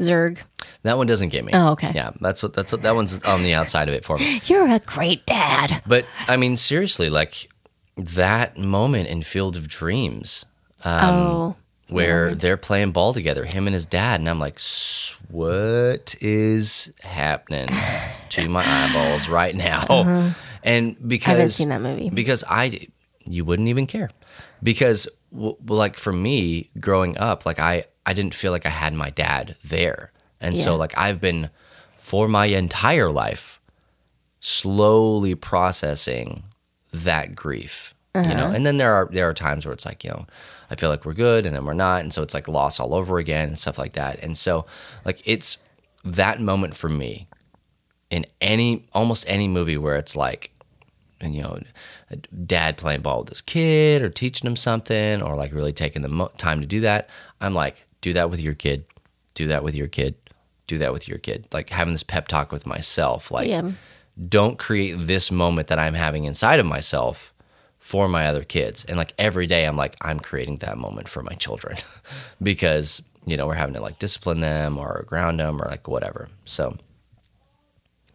Zurg. That one doesn't get me. Oh, okay. Yeah, that's what that's what, that one's on the outside of it for me. <laughs> You're a great dad. But I mean, seriously, like that moment in Field of Dreams oh. where they're playing ball together, him and his dad, and I'm like, what is happening <laughs> to my eyeballs right now? And because Uh-huh. I haven't seen that movie. because I, you wouldn't even care, because w- like for me growing up, like I I didn't feel like I had my dad there, and so like I've been for my entire life slowly processing that grief you Uh-huh. know and then there are there are times where it's like you know i feel like we're good and then we're not. And so it's like loss all over again and stuff like that. And so like it's that moment for me in any almost any movie where it's like and you know dad playing ball with his kid or teaching him something or like really taking the mo- time to do that i'm like do that with your kid do that with your kid do that with your kid like having this pep talk with myself like Yeah. don't create this moment that I'm having inside of myself for my other kids. And like every day, I'm like, I'm creating that moment for my children <laughs> because, you know, we're having to like discipline them or ground them or like whatever. So,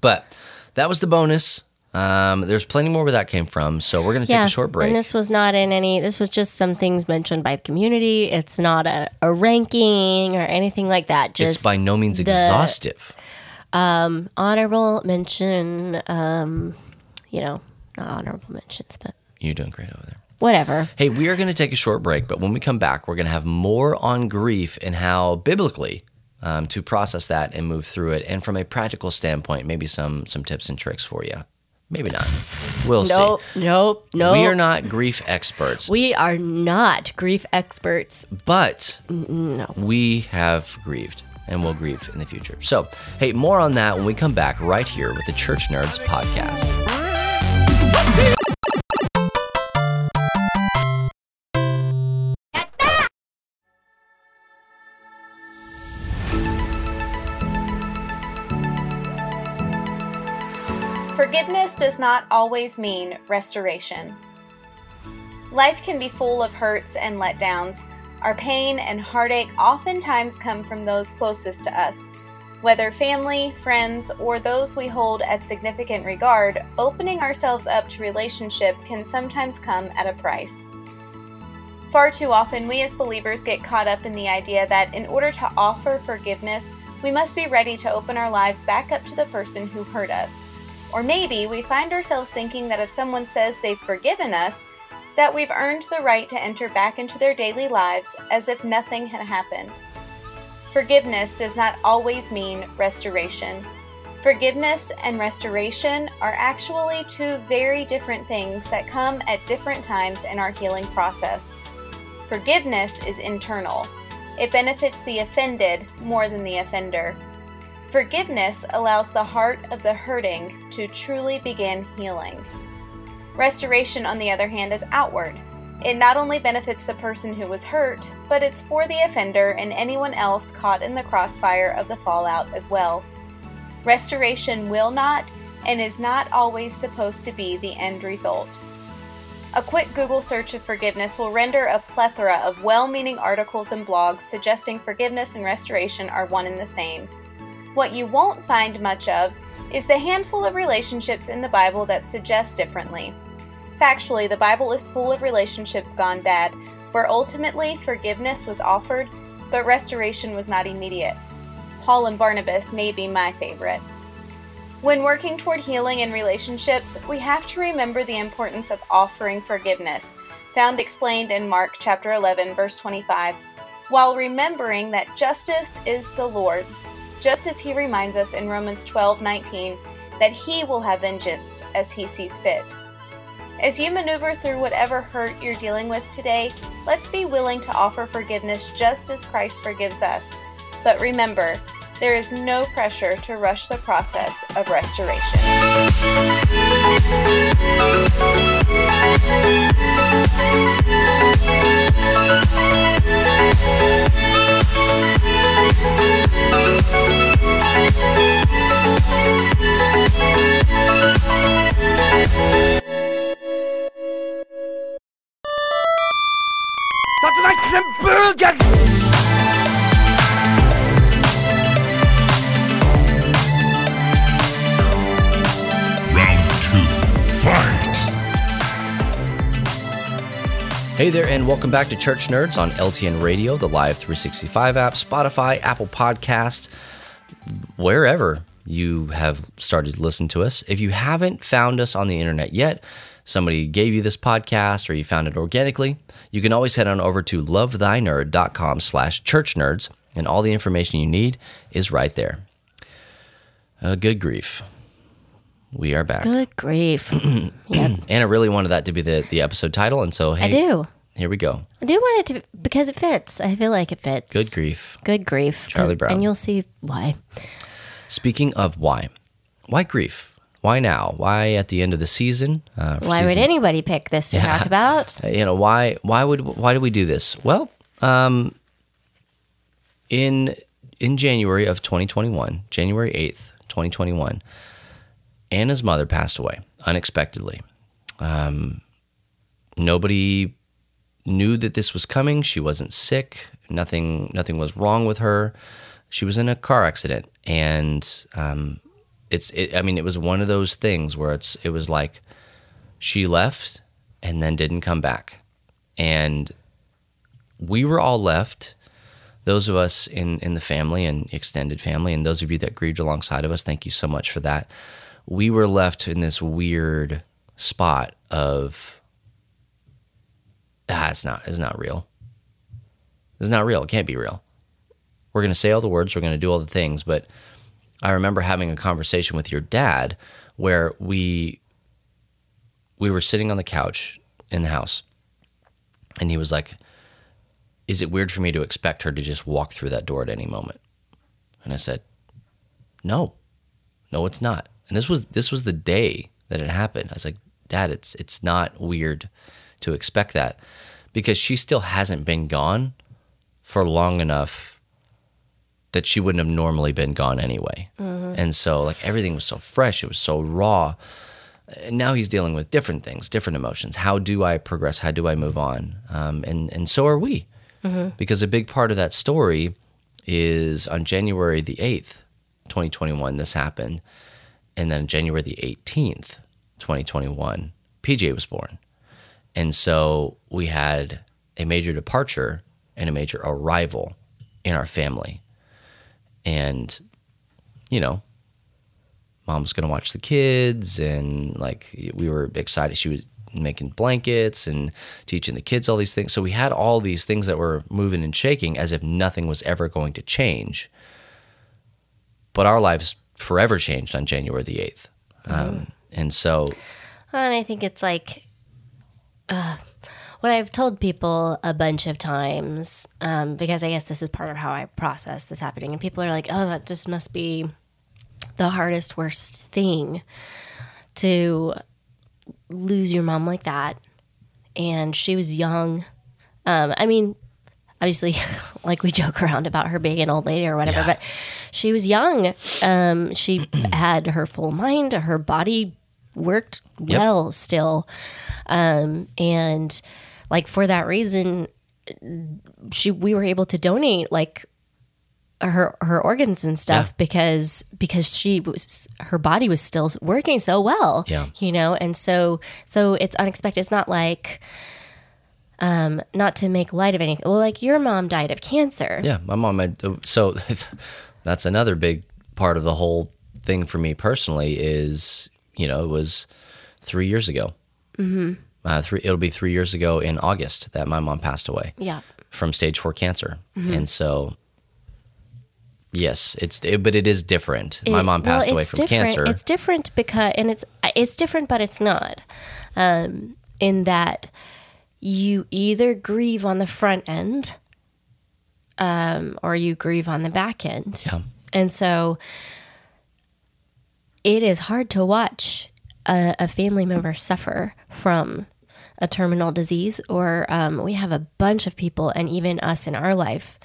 but that was the bonus. Um, there's plenty more where that came from. So we're going to take yeah. a short break. And this was not in any, this was just some things mentioned by the community. It's not a, a ranking or anything like that. Just it's by no means exhaustive. honorable mention, um, you know, not honorable mentions, but You're doing great over there. whatever. Hey, we are going to take a short break, but when we come back, we're going to have more on grief and how biblically um, to process that and move through it. And from a practical standpoint, maybe some some tips and tricks for you. Maybe not. We'll Nope, see. nope, nope. Nope. We are not grief experts, We are not grief experts. but No. we have grieved and will grieve in the future. So, hey, more on that when we come back right here with the Church Nerds podcast. Does not always mean restoration. Life can be full of hurts and letdowns. Our pain and heartache oftentimes come from those closest to us. Whether family, friends, or those we hold at significant regard, opening ourselves up to relationship can sometimes come at a price. Far too often, we as believers get caught up in the idea that in order to offer forgiveness, we must be ready to open our lives back up to the person who hurt us. Or maybe we find ourselves thinking that if someone says they've forgiven us, that we've earned the right to enter back into their daily lives as if nothing had happened. Forgiveness does not always mean restoration. Forgiveness and restoration are actually two very different things that come at different times in our healing process. Forgiveness is internal, it benefits the offended more than the offender. Forgiveness allows the heart of the hurting to truly begin healing. Restoration, on the other hand, is outward. It not only benefits the person who was hurt, but it's for the offender and anyone else caught in the crossfire of the fallout as well. Restoration will not and is not always supposed to be the end result. A quick Google search of forgiveness will render a plethora of well meaning articles and blogs suggesting forgiveness and restoration are one and the same. What you won't find much of is the handful of relationships in the Bible that suggest differently. Factually, the Bible is full of relationships gone bad, where ultimately forgiveness was offered, but restoration was not immediate. Paul and Barnabas may be my favorite. When working toward healing in relationships, we have to remember the importance of offering forgiveness, found explained in Mark chapter 11 verse 25, while remembering that justice is the Lord's, just as he reminds us in Romans 12:19 that he will have vengeance as he sees fit. As you maneuver through whatever hurt you're dealing with today, let's be willing to offer forgiveness just as Christ forgives us. But remember, there is no pressure to rush the process of restoration. Round Hey there, and welcome back to Church Nerds on LTN Radio, the Live 365 app, Spotify, Apple Podcast, wherever you have started to listen to us. If you haven't found us on the internet yet, somebody gave you this podcast or you found it organically, you can always head on over to lovethynerd.com slash churchnerds, and all the information you need is right there. Uh, good grief. We are back. Good grief. <clears throat> Yeah, Anna really wanted that to be the, the episode title, and so hey, I do. here we go. I do want it to be, because it fits. I feel like it fits. Good grief. Good grief. Charlie Brown. And you'll see why. Speaking of why, why grief? Why now? Why at the end of the season? Uh, Why would anybody pick this to talk about? <laughs> You know why? Why would why do we do this? Well, um, in in January of 2021, January 8th, 2021, Anna's mother passed away unexpectedly. Um, nobody knew that this was coming. She wasn't sick. Nothing nothing was wrong with her. She was in a car accident, and um, it's. It, I mean, it was one of those things where it's. It was like she left and then didn't come back, and we were all left. Those of us in in the family and extended family, and those of you that grieved alongside of us, thank you so much for that. We were left in this weird spot of ah, it's not it's not real. It's not real. It can't be real. We're to say all the words, we're to do all the things. But I remember having a conversation with your dad where we we were sitting on the couch in the house and he was like is it weird for me to expect her to just walk through that door at any moment and i said no no it's not and this was this was the day that it happened i was like dad it's it's not weird to expect that because she still hasn't been gone for long enough that she wouldn't have normally been gone anyway. And so like everything was so fresh, it was so raw. And now he's dealing with different things, different emotions. How do I progress? How do I move on? Um, and and so are we, because a big part of that story is on January the eighth, twenty twenty one. This happened, and then January the eighteenth, twenty twenty one, PJ was born, and so we had a major departure and a major arrival in our family. And you know mom was going to watch the kids and like we were excited she was making blankets and teaching the kids all these things. So we had all these things that were moving and shaking as if nothing was ever going to change. But our lives forever changed on january the 8th um, and so And I think it's like uh, what I've told people a bunch of times, um, because I guess this is part of how I process this happening. And people are like, oh, that just must be the hardest, worst thing to lose your mom like that. And she was young. Um, I mean, obviously, <laughs> like we joke around about her being an old lady or whatever, but she was young. Um, she <clears throat> had her full mind, her body worked Yep. well still. Um, and like for that reason, she we were able to donate like her her organs and stuff Yeah. because because she was her body was still working so well Yeah. you know and so so it's unexpected it's not like um not to make light of anything well like your mom died of cancer Yeah, my mom had. So <laughs> that's another big part of the whole thing for me personally is you know it was three years ago. Mm-hmm. Uh, three. It'll be three years ago in August that my mom passed away yeah from stage four cancer, and so. Yes, it's it, but it is different. my It- mom well, passed away from different. cancer. It's different because, and it's it's different, but it's not. Um, in that you either grieve on the front end, um, or you grieve on the back end, Yeah. and so it is hard to watch a, a family member suffer from a terminal disease, or um, we have a bunch of people, and even us in our life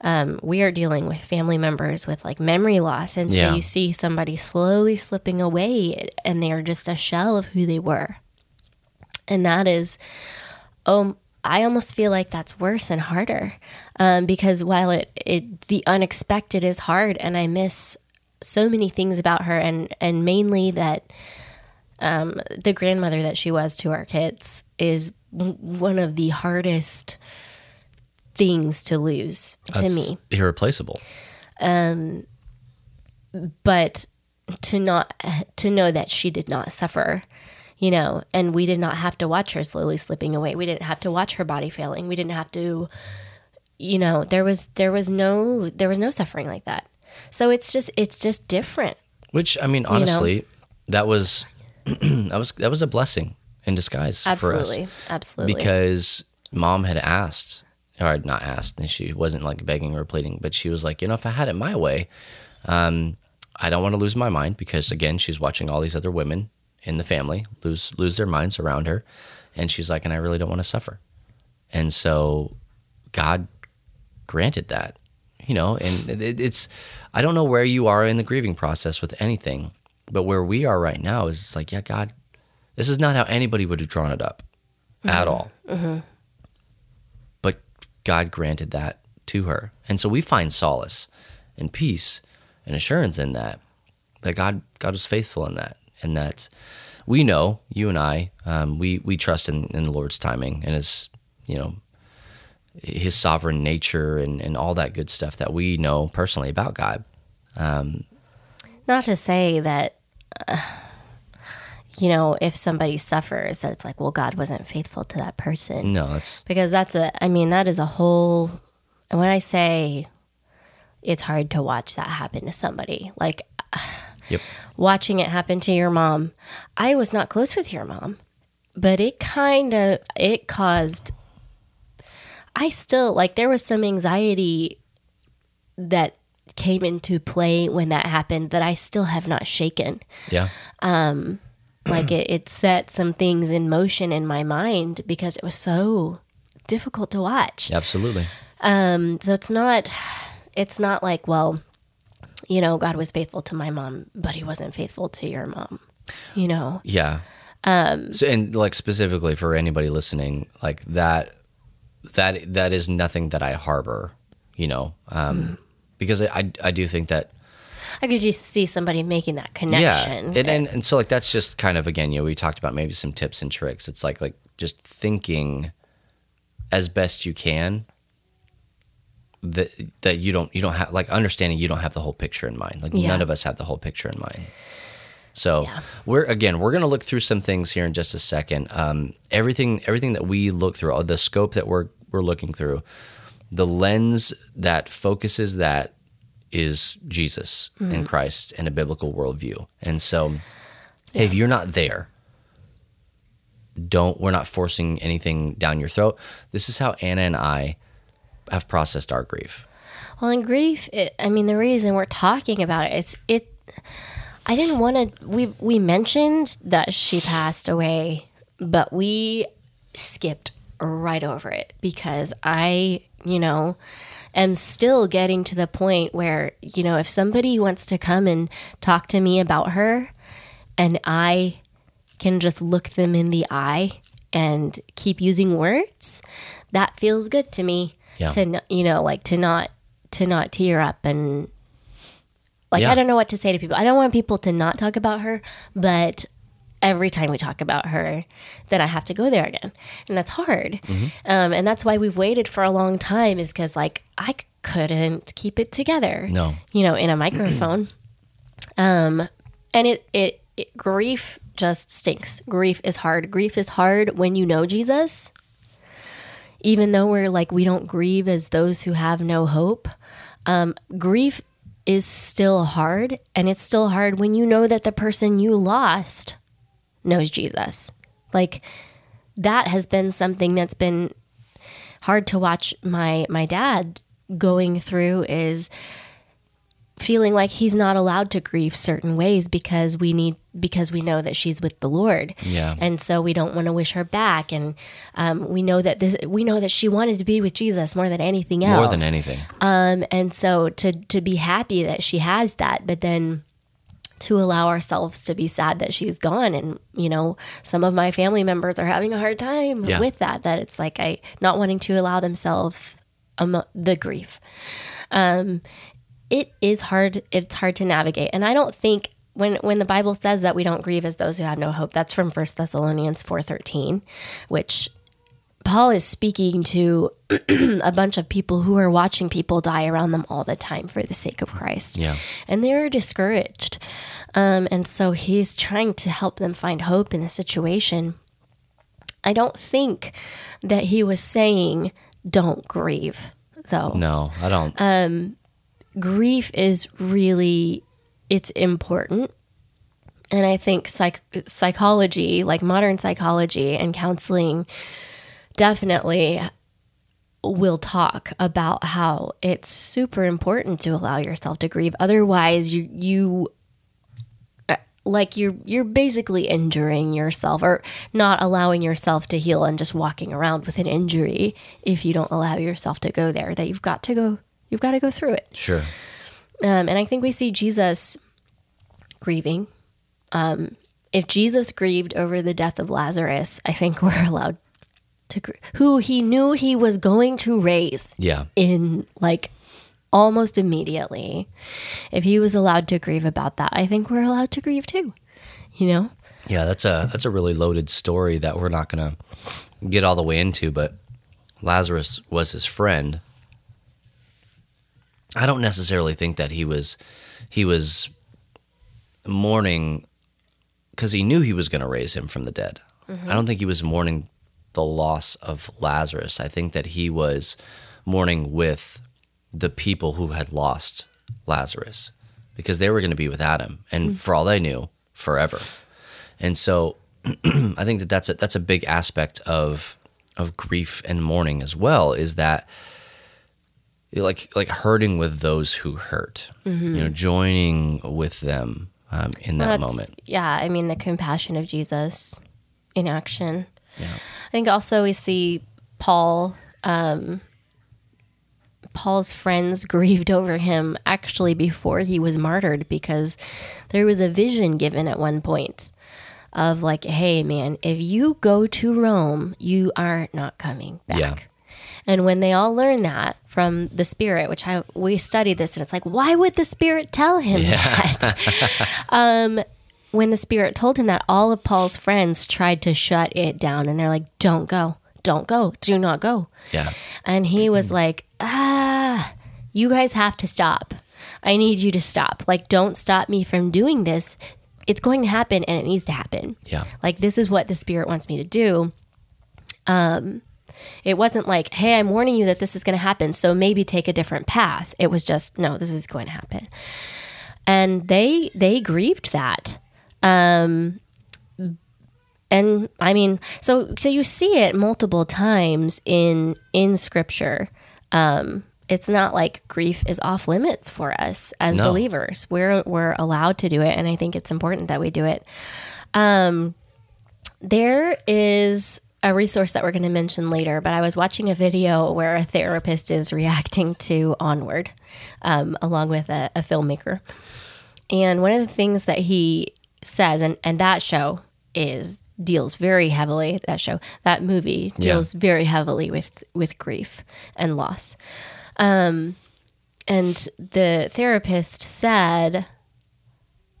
um, we are dealing with family members with like memory loss. And so Yeah. you see somebody slowly slipping away and they are just a shell of who they were. And that is, um, I almost feel like that's worse and harder um, because while it, it, the unexpected is hard and I miss so many things about her and, and mainly that um, the grandmother that she was to our kids is one of the hardest things to lose to me irreplaceable. Um, but to not to know that she did not suffer you know and we did not have to watch her slowly slipping away. We didn't have to watch her body failing. We didn't have to you know there was there was no there was no suffering like that. So it's just it's just different. Which I mean, honestly, that was <clears throat> that was that was a blessing in disguise for us. absolutely. Absolutely. Because mom had asked or not asked and she wasn't like begging or pleading but she was like you know if i had it my way um, i don't want to lose my mind because again she's watching all these other women in the family lose lose their minds around her and she's like and i really don't want to suffer and so god granted that you know and it, it's i don't know where you are in the grieving process with anything but where we are right now is it's like yeah god this is not how anybody would have drawn it up at mm-hmm. all. Mm-hmm. But God granted that to her. And so we find solace and peace and assurance in that, that God, God was faithful in that. And that we know, you and I, um, we, we trust in, in the Lord's timing and his, you know, his sovereign nature and, and all that good stuff that we know personally about God. not to say that uh, you know if somebody suffers that it's like well god wasn't faithful to that person No, it's because that's a i mean that is a whole and when i say it's hard to watch that happen to somebody. Like Yep. watching it happen to your mom. I was not close with your mom, but it kind of it caused I still like there was some anxiety that came into play when that happened that I still have not shaken. Yeah. Um Like it, it set some things in motion in my mind because it was so difficult to watch. Absolutely. Um, so it's not it's not like, well, you know, God was faithful to my mom, but he wasn't faithful to your mom. You know. Yeah. Um, so, and like specifically for anybody listening, like that, that that is nothing that I harbor, you know, um, because I, I I do think that I could just see somebody making that yeah, connection. and, and and so like that's just kind of again, you know, we talked about maybe some tips and tricks. It's like like just thinking as best you can that that you don't you don't have like understanding you don't have the whole picture in mind. Like Yeah. none of us have the whole picture in mind. So Yeah. we're again we're gonna look through some things here in just a second. Um, everything everything that we look through, the scope that we're we're looking through, the lens that focuses that is Jesus and Christ and a biblical worldview. And so, if you're not there, don't we're not forcing anything down your throat. This is how Anna and I have processed our grief. Well, in grief, it, I mean, the reason we're talking about it, it's it. I didn't want to. We we mentioned that she passed away, but we skipped right over it because I, you know, am still getting to the point where you know if somebody wants to come and talk to me about her, and I can just look them in the eye and keep using words, that feels good to me. Yeah. To you know, like to not to not tear up and like Yeah. I don't know what to say to people. I don't want people to not talk about her, but every time we talk about her, then I have to go there again, and that's hard. Mm-hmm. Um, and that's why we've waited for a long time, is because like I couldn't keep it together No. you know, in a microphone. <clears throat> um, and it, it, it, grief just stinks. Grief is hard. Grief is hard when you know Jesus. Even though we're like, we don't grieve as those who have no hope. Um, grief is still hard. And it's still hard when you know that the person you lost knows Jesus. Like, that has been something that's been hard to watch my my dad going through is feeling like he's not allowed to grieve certain ways because we need because we know that she's with the Lord. Yeah. And so we don't want to wish her back and um, we know that this we know that she wanted to be with Jesus more than anything else. More than anything. Um, and so to to be happy that she has that, but then to allow ourselves to be sad that she's gone and you know some of my family members are having a hard time Yeah. with that that it's like i not wanting to allow themselves um, the grief um it is hard it's hard to navigate and i don't think when when the bible says that we don't grieve as those who have no hope that's from 1 thessalonians 4.13 which Paul is speaking to <clears throat> a bunch of people who are watching people die around them all the time for the sake of Christ. Yeah. And they're discouraged. Um, and so he's trying to help them find hope in the situation. I don't think that he was saying, don't grieve, though No, I don't. Grief is really it's important. And i think psych- psychology like modern psychology and counseling definitely will talk about how it's super important to allow yourself to grieve. Otherwise you you uh, like you're you're basically injuring yourself or not allowing yourself to heal and just walking around with an injury if you don't allow yourself to go there that you've got to go you've got to go through it sure. um, and I think we see Jesus grieving. Um, if Jesus grieved over the death of Lazarus, I think <laughs> we're allowed to, gr- who he knew he was going to raise Yeah. in like almost immediately. If he was allowed to grieve about that, I think we're allowed to grieve too. You know? Yeah, that's a that's a really loaded story that we're not gonna get all the way into, but Lazarus was his friend. I don't necessarily think that he was he was mourning because he knew he was going to raise him from the dead. Mm-hmm. I don't think he was mourning the loss of Lazarus. I think that he was mourning with the people who had lost Lazarus because they were going to be without him and mm-hmm. for all they knew forever. And so <clears throat> I think that that's a, that's a big aspect of of grief and mourning as well is that like like hurting with those who hurt. You know, joining with them um, in that moment. Yeah, I mean the compassion of Jesus in action. Yeah. I think also we see Paul um Paul's friends <laughs> grieved over him actually before he was martyred because there was a vision given at one point of like, hey man, if you go to Rome, you are not coming back. Yeah. And when they all learn that from the Spirit, which I we studied this, and it's like, why would the Spirit tell him that? <laughs> um, when the Spirit told him that, all of Paul's friends tried to shut it down, and they're like, "Don't go, don't go, do not go." Yeah. And he was like, "Ah, you guys have to stop. I need you to stop. Like, don't stop me from doing this. It's going to happen, and it needs to happen." Yeah. like this is what the spirit wants me to do um it wasn't like hey i'm warning you that this is going to happen so maybe take a different path. It was just no this is going to happen. And they they grieved that. Um and i mean so so you see it multiple times in in scripture. Um it's not like grief is off limits for us as No. believers. We're we're allowed to do it and i think it's important that we do it. Um, there is a resource that we're going to mention later, but I was watching a video where a therapist is reacting to Onward um, along with a, a filmmaker. And one of the things that he says, and, and that show is deals very heavily that show that movie Yeah. deals very heavily with with grief and loss um and the therapist said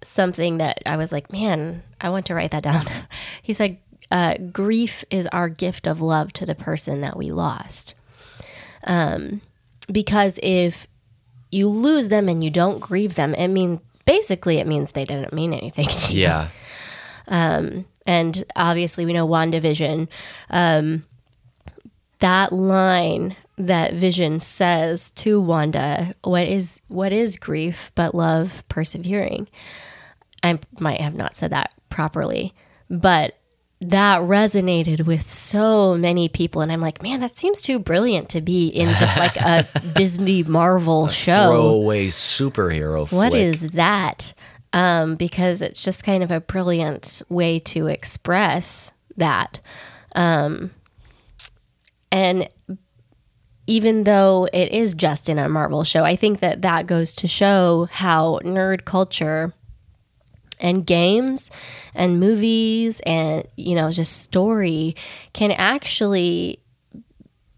something that I was like, man, I want to write that down. <laughs> he said, uh, grief is our gift of love to the person that we lost. Um, because if you lose them and you don't grieve them, it means basically it means they didn't mean anything to you. Yeah. And obviously, we know WandaVision. Um, that line that Vision says to Wanda, "What is what is grief but love persevering?" I might have not said that properly, but that resonated with so many people, and I'm like, man, that seems too brilliant to be in just like a <laughs> Disney Marvel show. Throwaway superhero What flick. is that? Um, because it's just kind of a brilliant way to express that. Um, and even though it is just in a Marvel show, I think that that goes to show how nerd culture and games and movies and you know just story can actually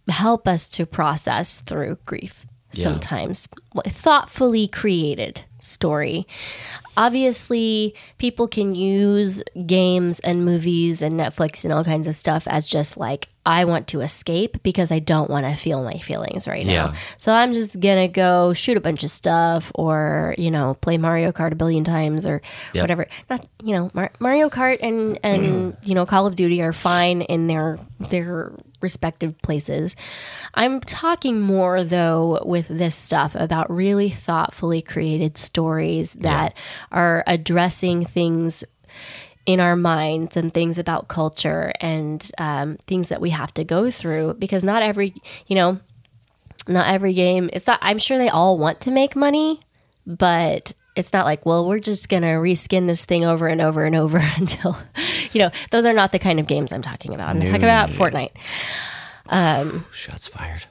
help us to process through grief sometimes. Thoughtfully created story. Obviously people can use games and movies and netflix and all kinds of stuff as just like i want to escape because i don't want to feel my feelings right now. So i'm just gonna go shoot a bunch of stuff or you know play mario kart a billion times or Yep. whatever. Not you know Mar- mario kart and and <clears throat> you know call of duty are fine in their their respective places. I'm talking more though with this stuff about really thoughtfully created stories that are addressing things in our minds and things about culture and um, things that we have to go through because not every you know not every game it's not i'm sure they all want to make money but it's not like well we're just gonna reskin this thing over and over and over <laughs> until you know those are not the kind of games i'm talking about i'm talking about fortnite Shots fired.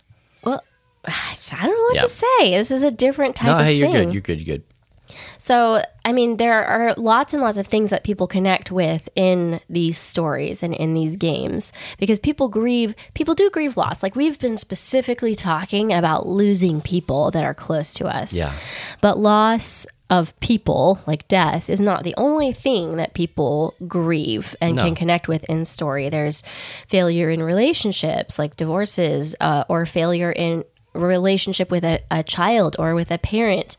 well <sighs> i don't know what to say this is a different type No, of hey, you're thing good. You're good. You're good. So, I mean, there are lots and lots of things that people connect with in these stories and in these games because people grieve, people do grieve loss. Like we've been specifically talking about losing people that are close to us. Yeah. But loss of people, like death, is not the only thing that people grieve and No. can connect with in story. There's failure in relationships, like divorces, uh, or failure in relationship with a, a child or with a parent.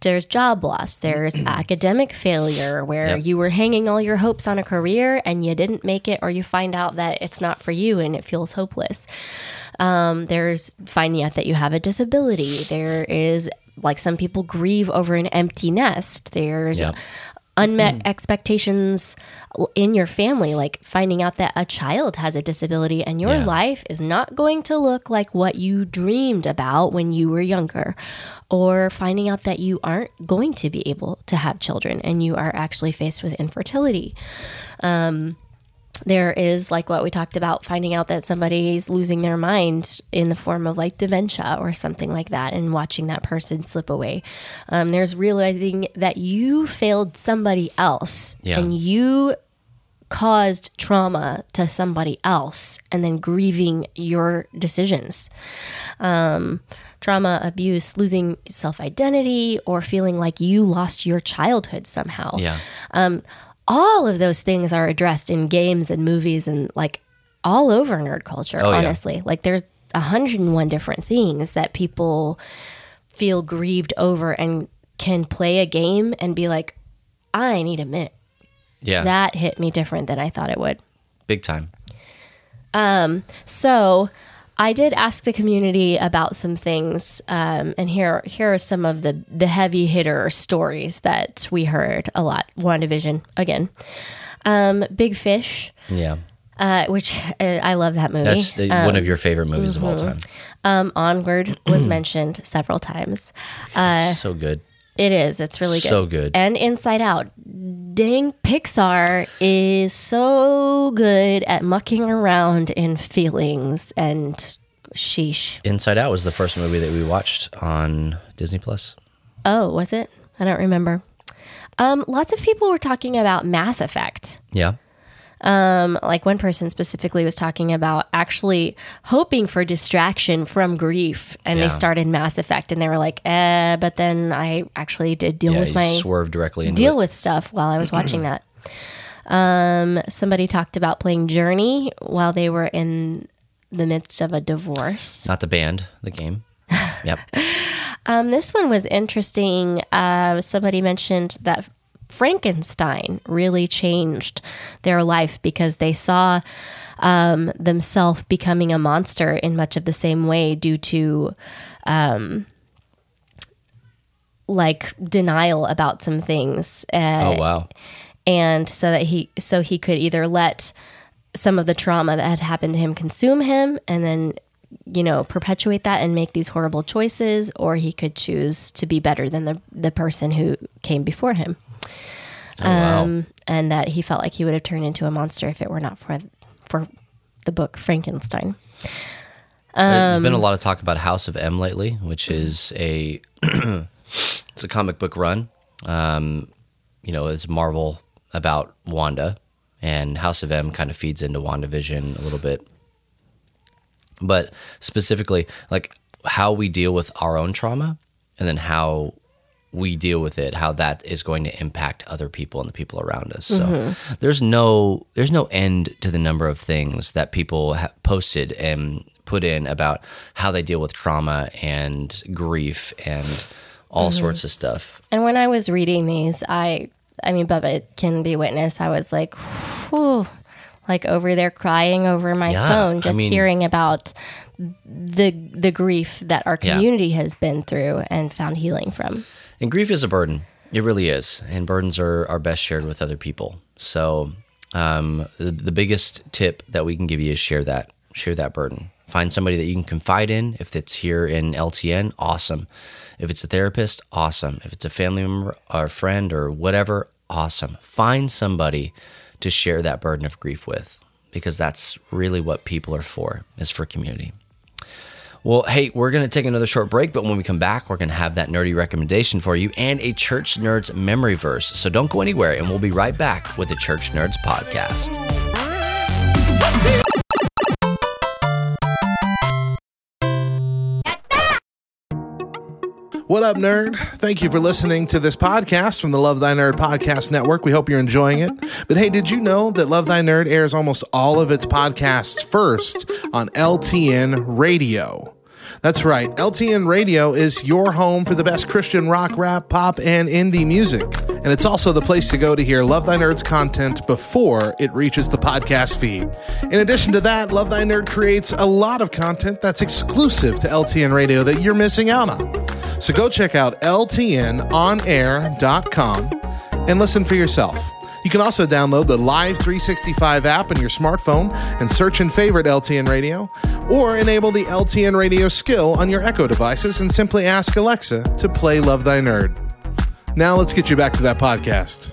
There's job loss. There's <clears throat> academic failure where Yep. you were hanging all your hopes on a career and you didn't make it, or you find out that it's not for you and it feels hopeless. Um, there's finding out that you have a disability. There is like some people grieve over an empty nest. There's. Unmet expectations in your family, like finding out that a child has a disability and your Yeah. life is not going to look like what you dreamed about when you were younger, or finding out that you aren't going to be able to have children and you are actually faced with infertility. Um, there is like what we talked about finding out that somebody's losing their mind in the form of like dementia or something like that and watching that person slip away um, there's realizing that you failed somebody else Yeah. and you caused trauma to somebody else and then grieving your decisions um, trauma abuse losing self-identity or feeling like you lost your childhood somehow Yeah. All of those things are addressed in games and movies and like all over nerd culture Oh, yeah. honestly like there's 101 different things that people feel grieved over and can play a game and be like i need a minute Yeah. that hit me different than i thought it would Big time. Um, so I did ask the community about some things, um, and here here are some of the the heavy hitter stories that we heard a lot. WandaVision again, um, Big Fish, Yeah. uh, which uh, I love that movie. That's the, one of your favorite movies of all time. um, Onward was <clears throat> mentioned several times. so good. It is. It's really good. So good. And Inside Out. Dang, Pixar is so good at mucking around in feelings and sheesh. Inside Out was the first movie that we watched on Disney Plus. Oh, was it? I don't remember. Um, lots of people were talking about Mass Effect. Yeah. Um, like one person specifically was talking about actually hoping for distraction from grief, and Yeah. they started Mass Effect, and they were like, "Eh," but then I actually did deal Yeah. with my swerve directly into deal it. with stuff while I was watching that. Um, somebody talked about playing Journey while they were in the midst of a divorce. Not the band, the game. <laughs> Yep. Um, this one was interesting. Uh, somebody mentioned that Frankenstein really changed their life because they saw um, themselves becoming a monster in much of the same way due to um, like denial about some things. Uh, Oh wow. and so that he so he could either let some of the trauma that had happened to him consume him and then you know perpetuate that and make these horrible choices or he could choose to be better than the the person who came before him Oh wow. um, and that he felt like he would have turned into a monster if it were not for for the book Frankenstein There's been a lot of talk about House of M lately, which is a <clears throat> it's a comic book run. Um, you know, it's Marvel about Wanda, and House of M kind of feeds into WandaVision a little bit. But specifically, like how we deal with our own trauma, and then how we deal with it, how that is going to impact other people and the people around us. So mm-hmm. there's no there's no end to the number of things that people have posted and put in about how they deal with trauma and grief and all mm-hmm. sorts of stuff. And when I was reading these, I, I mean, Bubba can be witness. I was like, whew, like over there crying over my Yeah, phone, I just mean- hearing about the the grief that our Yeah. community has been through and found healing from. And grief is a burden. It really is. And burdens are, are best shared with other people. So um, the, the biggest tip that we can give you is share that. Share that burden. Find somebody that you can confide in. If it's here in LTN, awesome. If it's a therapist, awesome. If it's a family member or friend or whatever, awesome. Find somebody to share that burden of grief with because that's really what people are for, is for community. Well, hey, we're going to take another short break, but when we come back, we're going to have that nerdy recommendation for you and a Church Nerds memory verse. So don't go anywhere, and we'll be right back with the Church Nerds podcast. What up, nerd? Thank you for listening to this podcast from the Love Thy Nerd Podcast Network. We hope you're enjoying it. But hey, did you know that Love Thy Nerd airs almost all of its podcasts first on LTN Radio? That's right. LTN Radio is your home for the best Christian rock, rap, pop, and indie music. And it's also the place to go to hear Love Thy Nerd's content before it reaches the podcast feed. In addition to that, Love Thy Nerd creates a lot of content that's exclusive to LTN Radio that you're missing out on. So go check out ltnonair.com and listen for yourself. You can also download the Live 365 app on your smartphone and search and favorite LTN Radio, or enable the LTN Radio skill on your Echo devices and simply ask Alexa to play Love Thy Nerd. Now let's get you back to that podcast.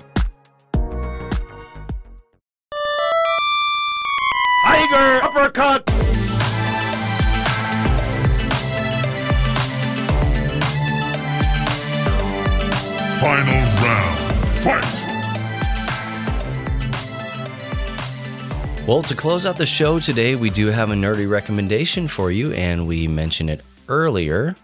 Tiger uppercut. Final round. Fight. Well, to close out the show today, we do have a nerdy recommendation for you, and we mentioned it earlier.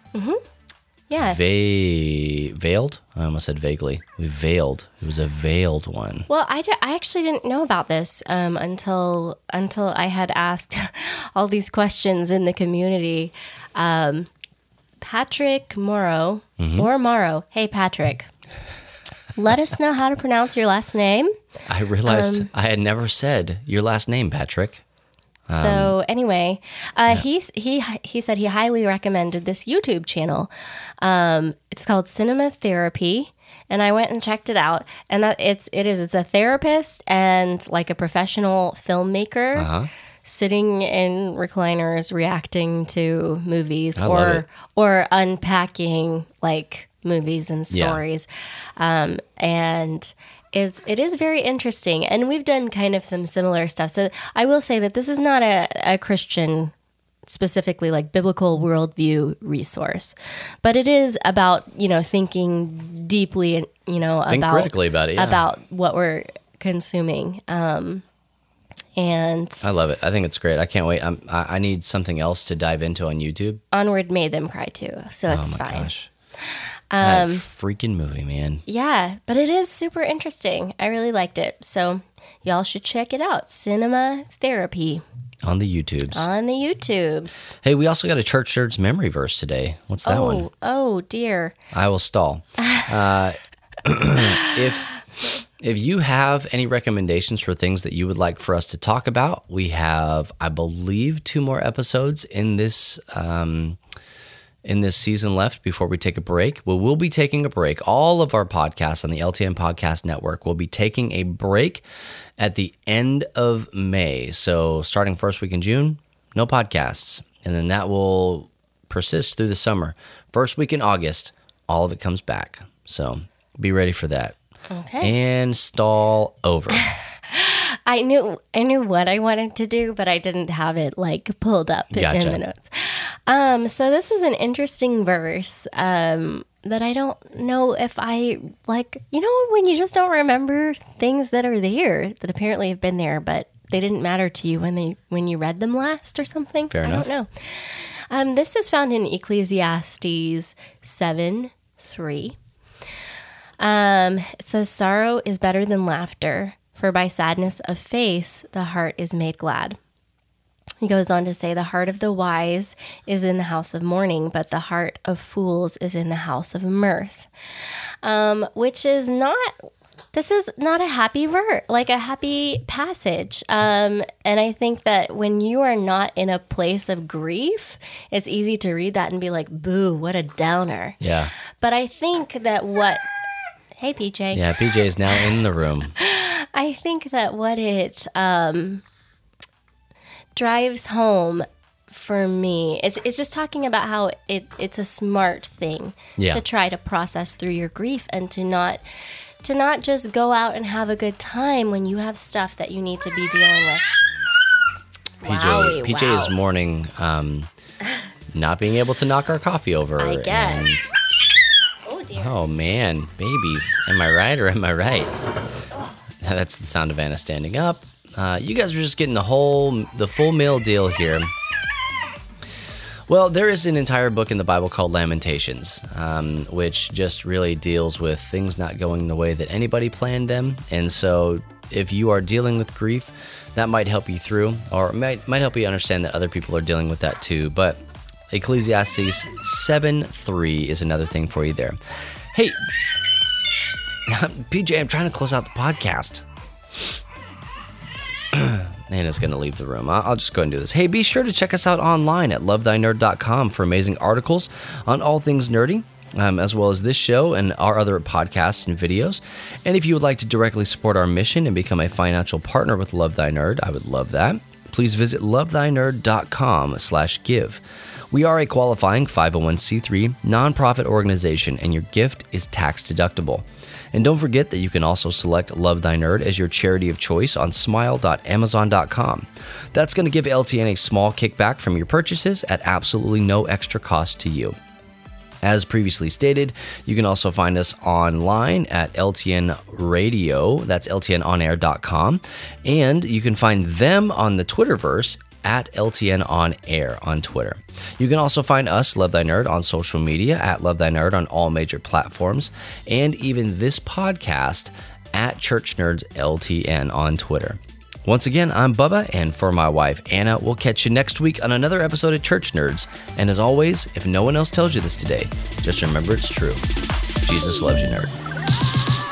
Yes. Va- veiled? I almost said vaguely. We veiled. It was a veiled one. Well, I, actually didn't know about this um, until until I had asked <laughs> all these questions in the community. Um, Patrick Morrow or Morrow. Hey, Patrick. Let us know how to pronounce your last name. I realized Um, I had never said your last name, Patrick. so anyway, uh, he's he he said he highly recommended this YouTube channel. Um, it's called Cinema Therapy, and I went and checked it out. And that it's it is it's a therapist and like a professional filmmaker sitting in recliners reacting to movies I or or unpacking like movies and Yeah. stories. Um, and it's it is very interesting and we've done kind of some similar stuff so i will say that this is not a, a christian specifically like biblical worldview resource but it is about you know thinking deeply and you know Think about critically about it, yeah. about what we're consuming um and I love it. I think it's great. I can't wait. I'm, I, I need something else to dive into on YouTube. onward made them cry too so it's oh my fine gosh. Um, that freaking movie, man. Yeah, but it is super interesting. I really liked it. So y'all should check it out. Cinema Therapy On the YouTubes. on the YouTubes. hey, we also got a Church Nerds memory verse today. What's that oh, one? oh dear. I will stall. <laughs> Uh, <clears throat> if if you have any recommendations for things that you would like for us to talk about, we have, I believe, two more episodes in this um, in this season left before we take a break. Well, we'll be taking a break. All of our podcasts on the LTN Podcast Network will be taking a break at the end of May. So, starting first week in June, no podcasts, and then that will persist through the summer. First week in August, all of it comes back. So, be ready for that. Okay. And stall over. <laughs> I knew I knew what I wanted to do, but I didn't have it like pulled up Gotcha. in the notes. Um, so this is an interesting verse um, that I don't know if I like. You know, when you just don't remember things that are there that apparently have been there, but they didn't matter to you when they when you read them last or something. Fair I enough. don't know. Um, this is found in Ecclesiastes seven three. Um, it says, Sorrow is better than laughter, for by sadness of face the heart is made glad. He goes on to say, The heart of the wise is in the house of mourning, but the heart of fools is in the house of mirth. Um, which is not. This is not a happy verse, like a happy passage. Um, and I think that when you are not in a place of grief, it's easy to read that and be like, boo, what a downer. Yeah. But I think that what. Hey, PJ. Yeah. PJ is now in the room. <laughs> I think that what it um, drives home for me is it's just talking about how it, it's a smart thing Yeah. to try to process through your grief and to not to not just go out and have a good time when you have stuff that you need to be dealing with. PJ, Wowie, PJ is wow. mourning um, not being able to knock our coffee over. I guess. Oh oh man, babies. Am I right or am I right? That's the sound of Anna standing up. Uh, you guys are just getting the whole, the full meal deal here. Well, there is an entire book in the Bible called Lamentations, um, which just really deals with things not going the way that anybody planned them. And so, if you are dealing with grief, that might help you through, or might might help you understand that other people are dealing with that too. But Ecclesiastes 7 3 is another thing for you there. Hey, <laughs> PJ, I'm trying to close out the podcast. <clears throat> Nana's going to leave the room. I'll just go and do this. Hey, be sure to check us out online at lovethynerd.com for amazing articles on all things nerdy. Um, as well as this show and our other podcasts and videos. And if you would like to directly support our mission and become a financial partner with Love Thy Nerd, I would love that. Please visit lovethynerd.com slash give. We are a qualifying 501c3 nonprofit organization, and your gift is tax deductible. And don't forget that you can also select Love Thy Nerd as your charity of choice on smile.amazon.com. That's going to give LTN a small kickback from your purchases at absolutely no extra cost to you. As previously stated, you can also find us online at LTN Radio. That's LTNOnAir.com. And you can find them on the Twitterverse at LTN On Air on Twitter. You can also find us, Love Thy Nerd, on social media at Love Thy Nerd on all major platforms, and even this podcast at Church Nerds LTN on Twitter. Once again, I'm Bubba, and for my wife Anna, we'll catch you next week on another episode of Church Nerds. And as always, if no one else tells you this today, just remember it's true. Jesus loves you, nerd.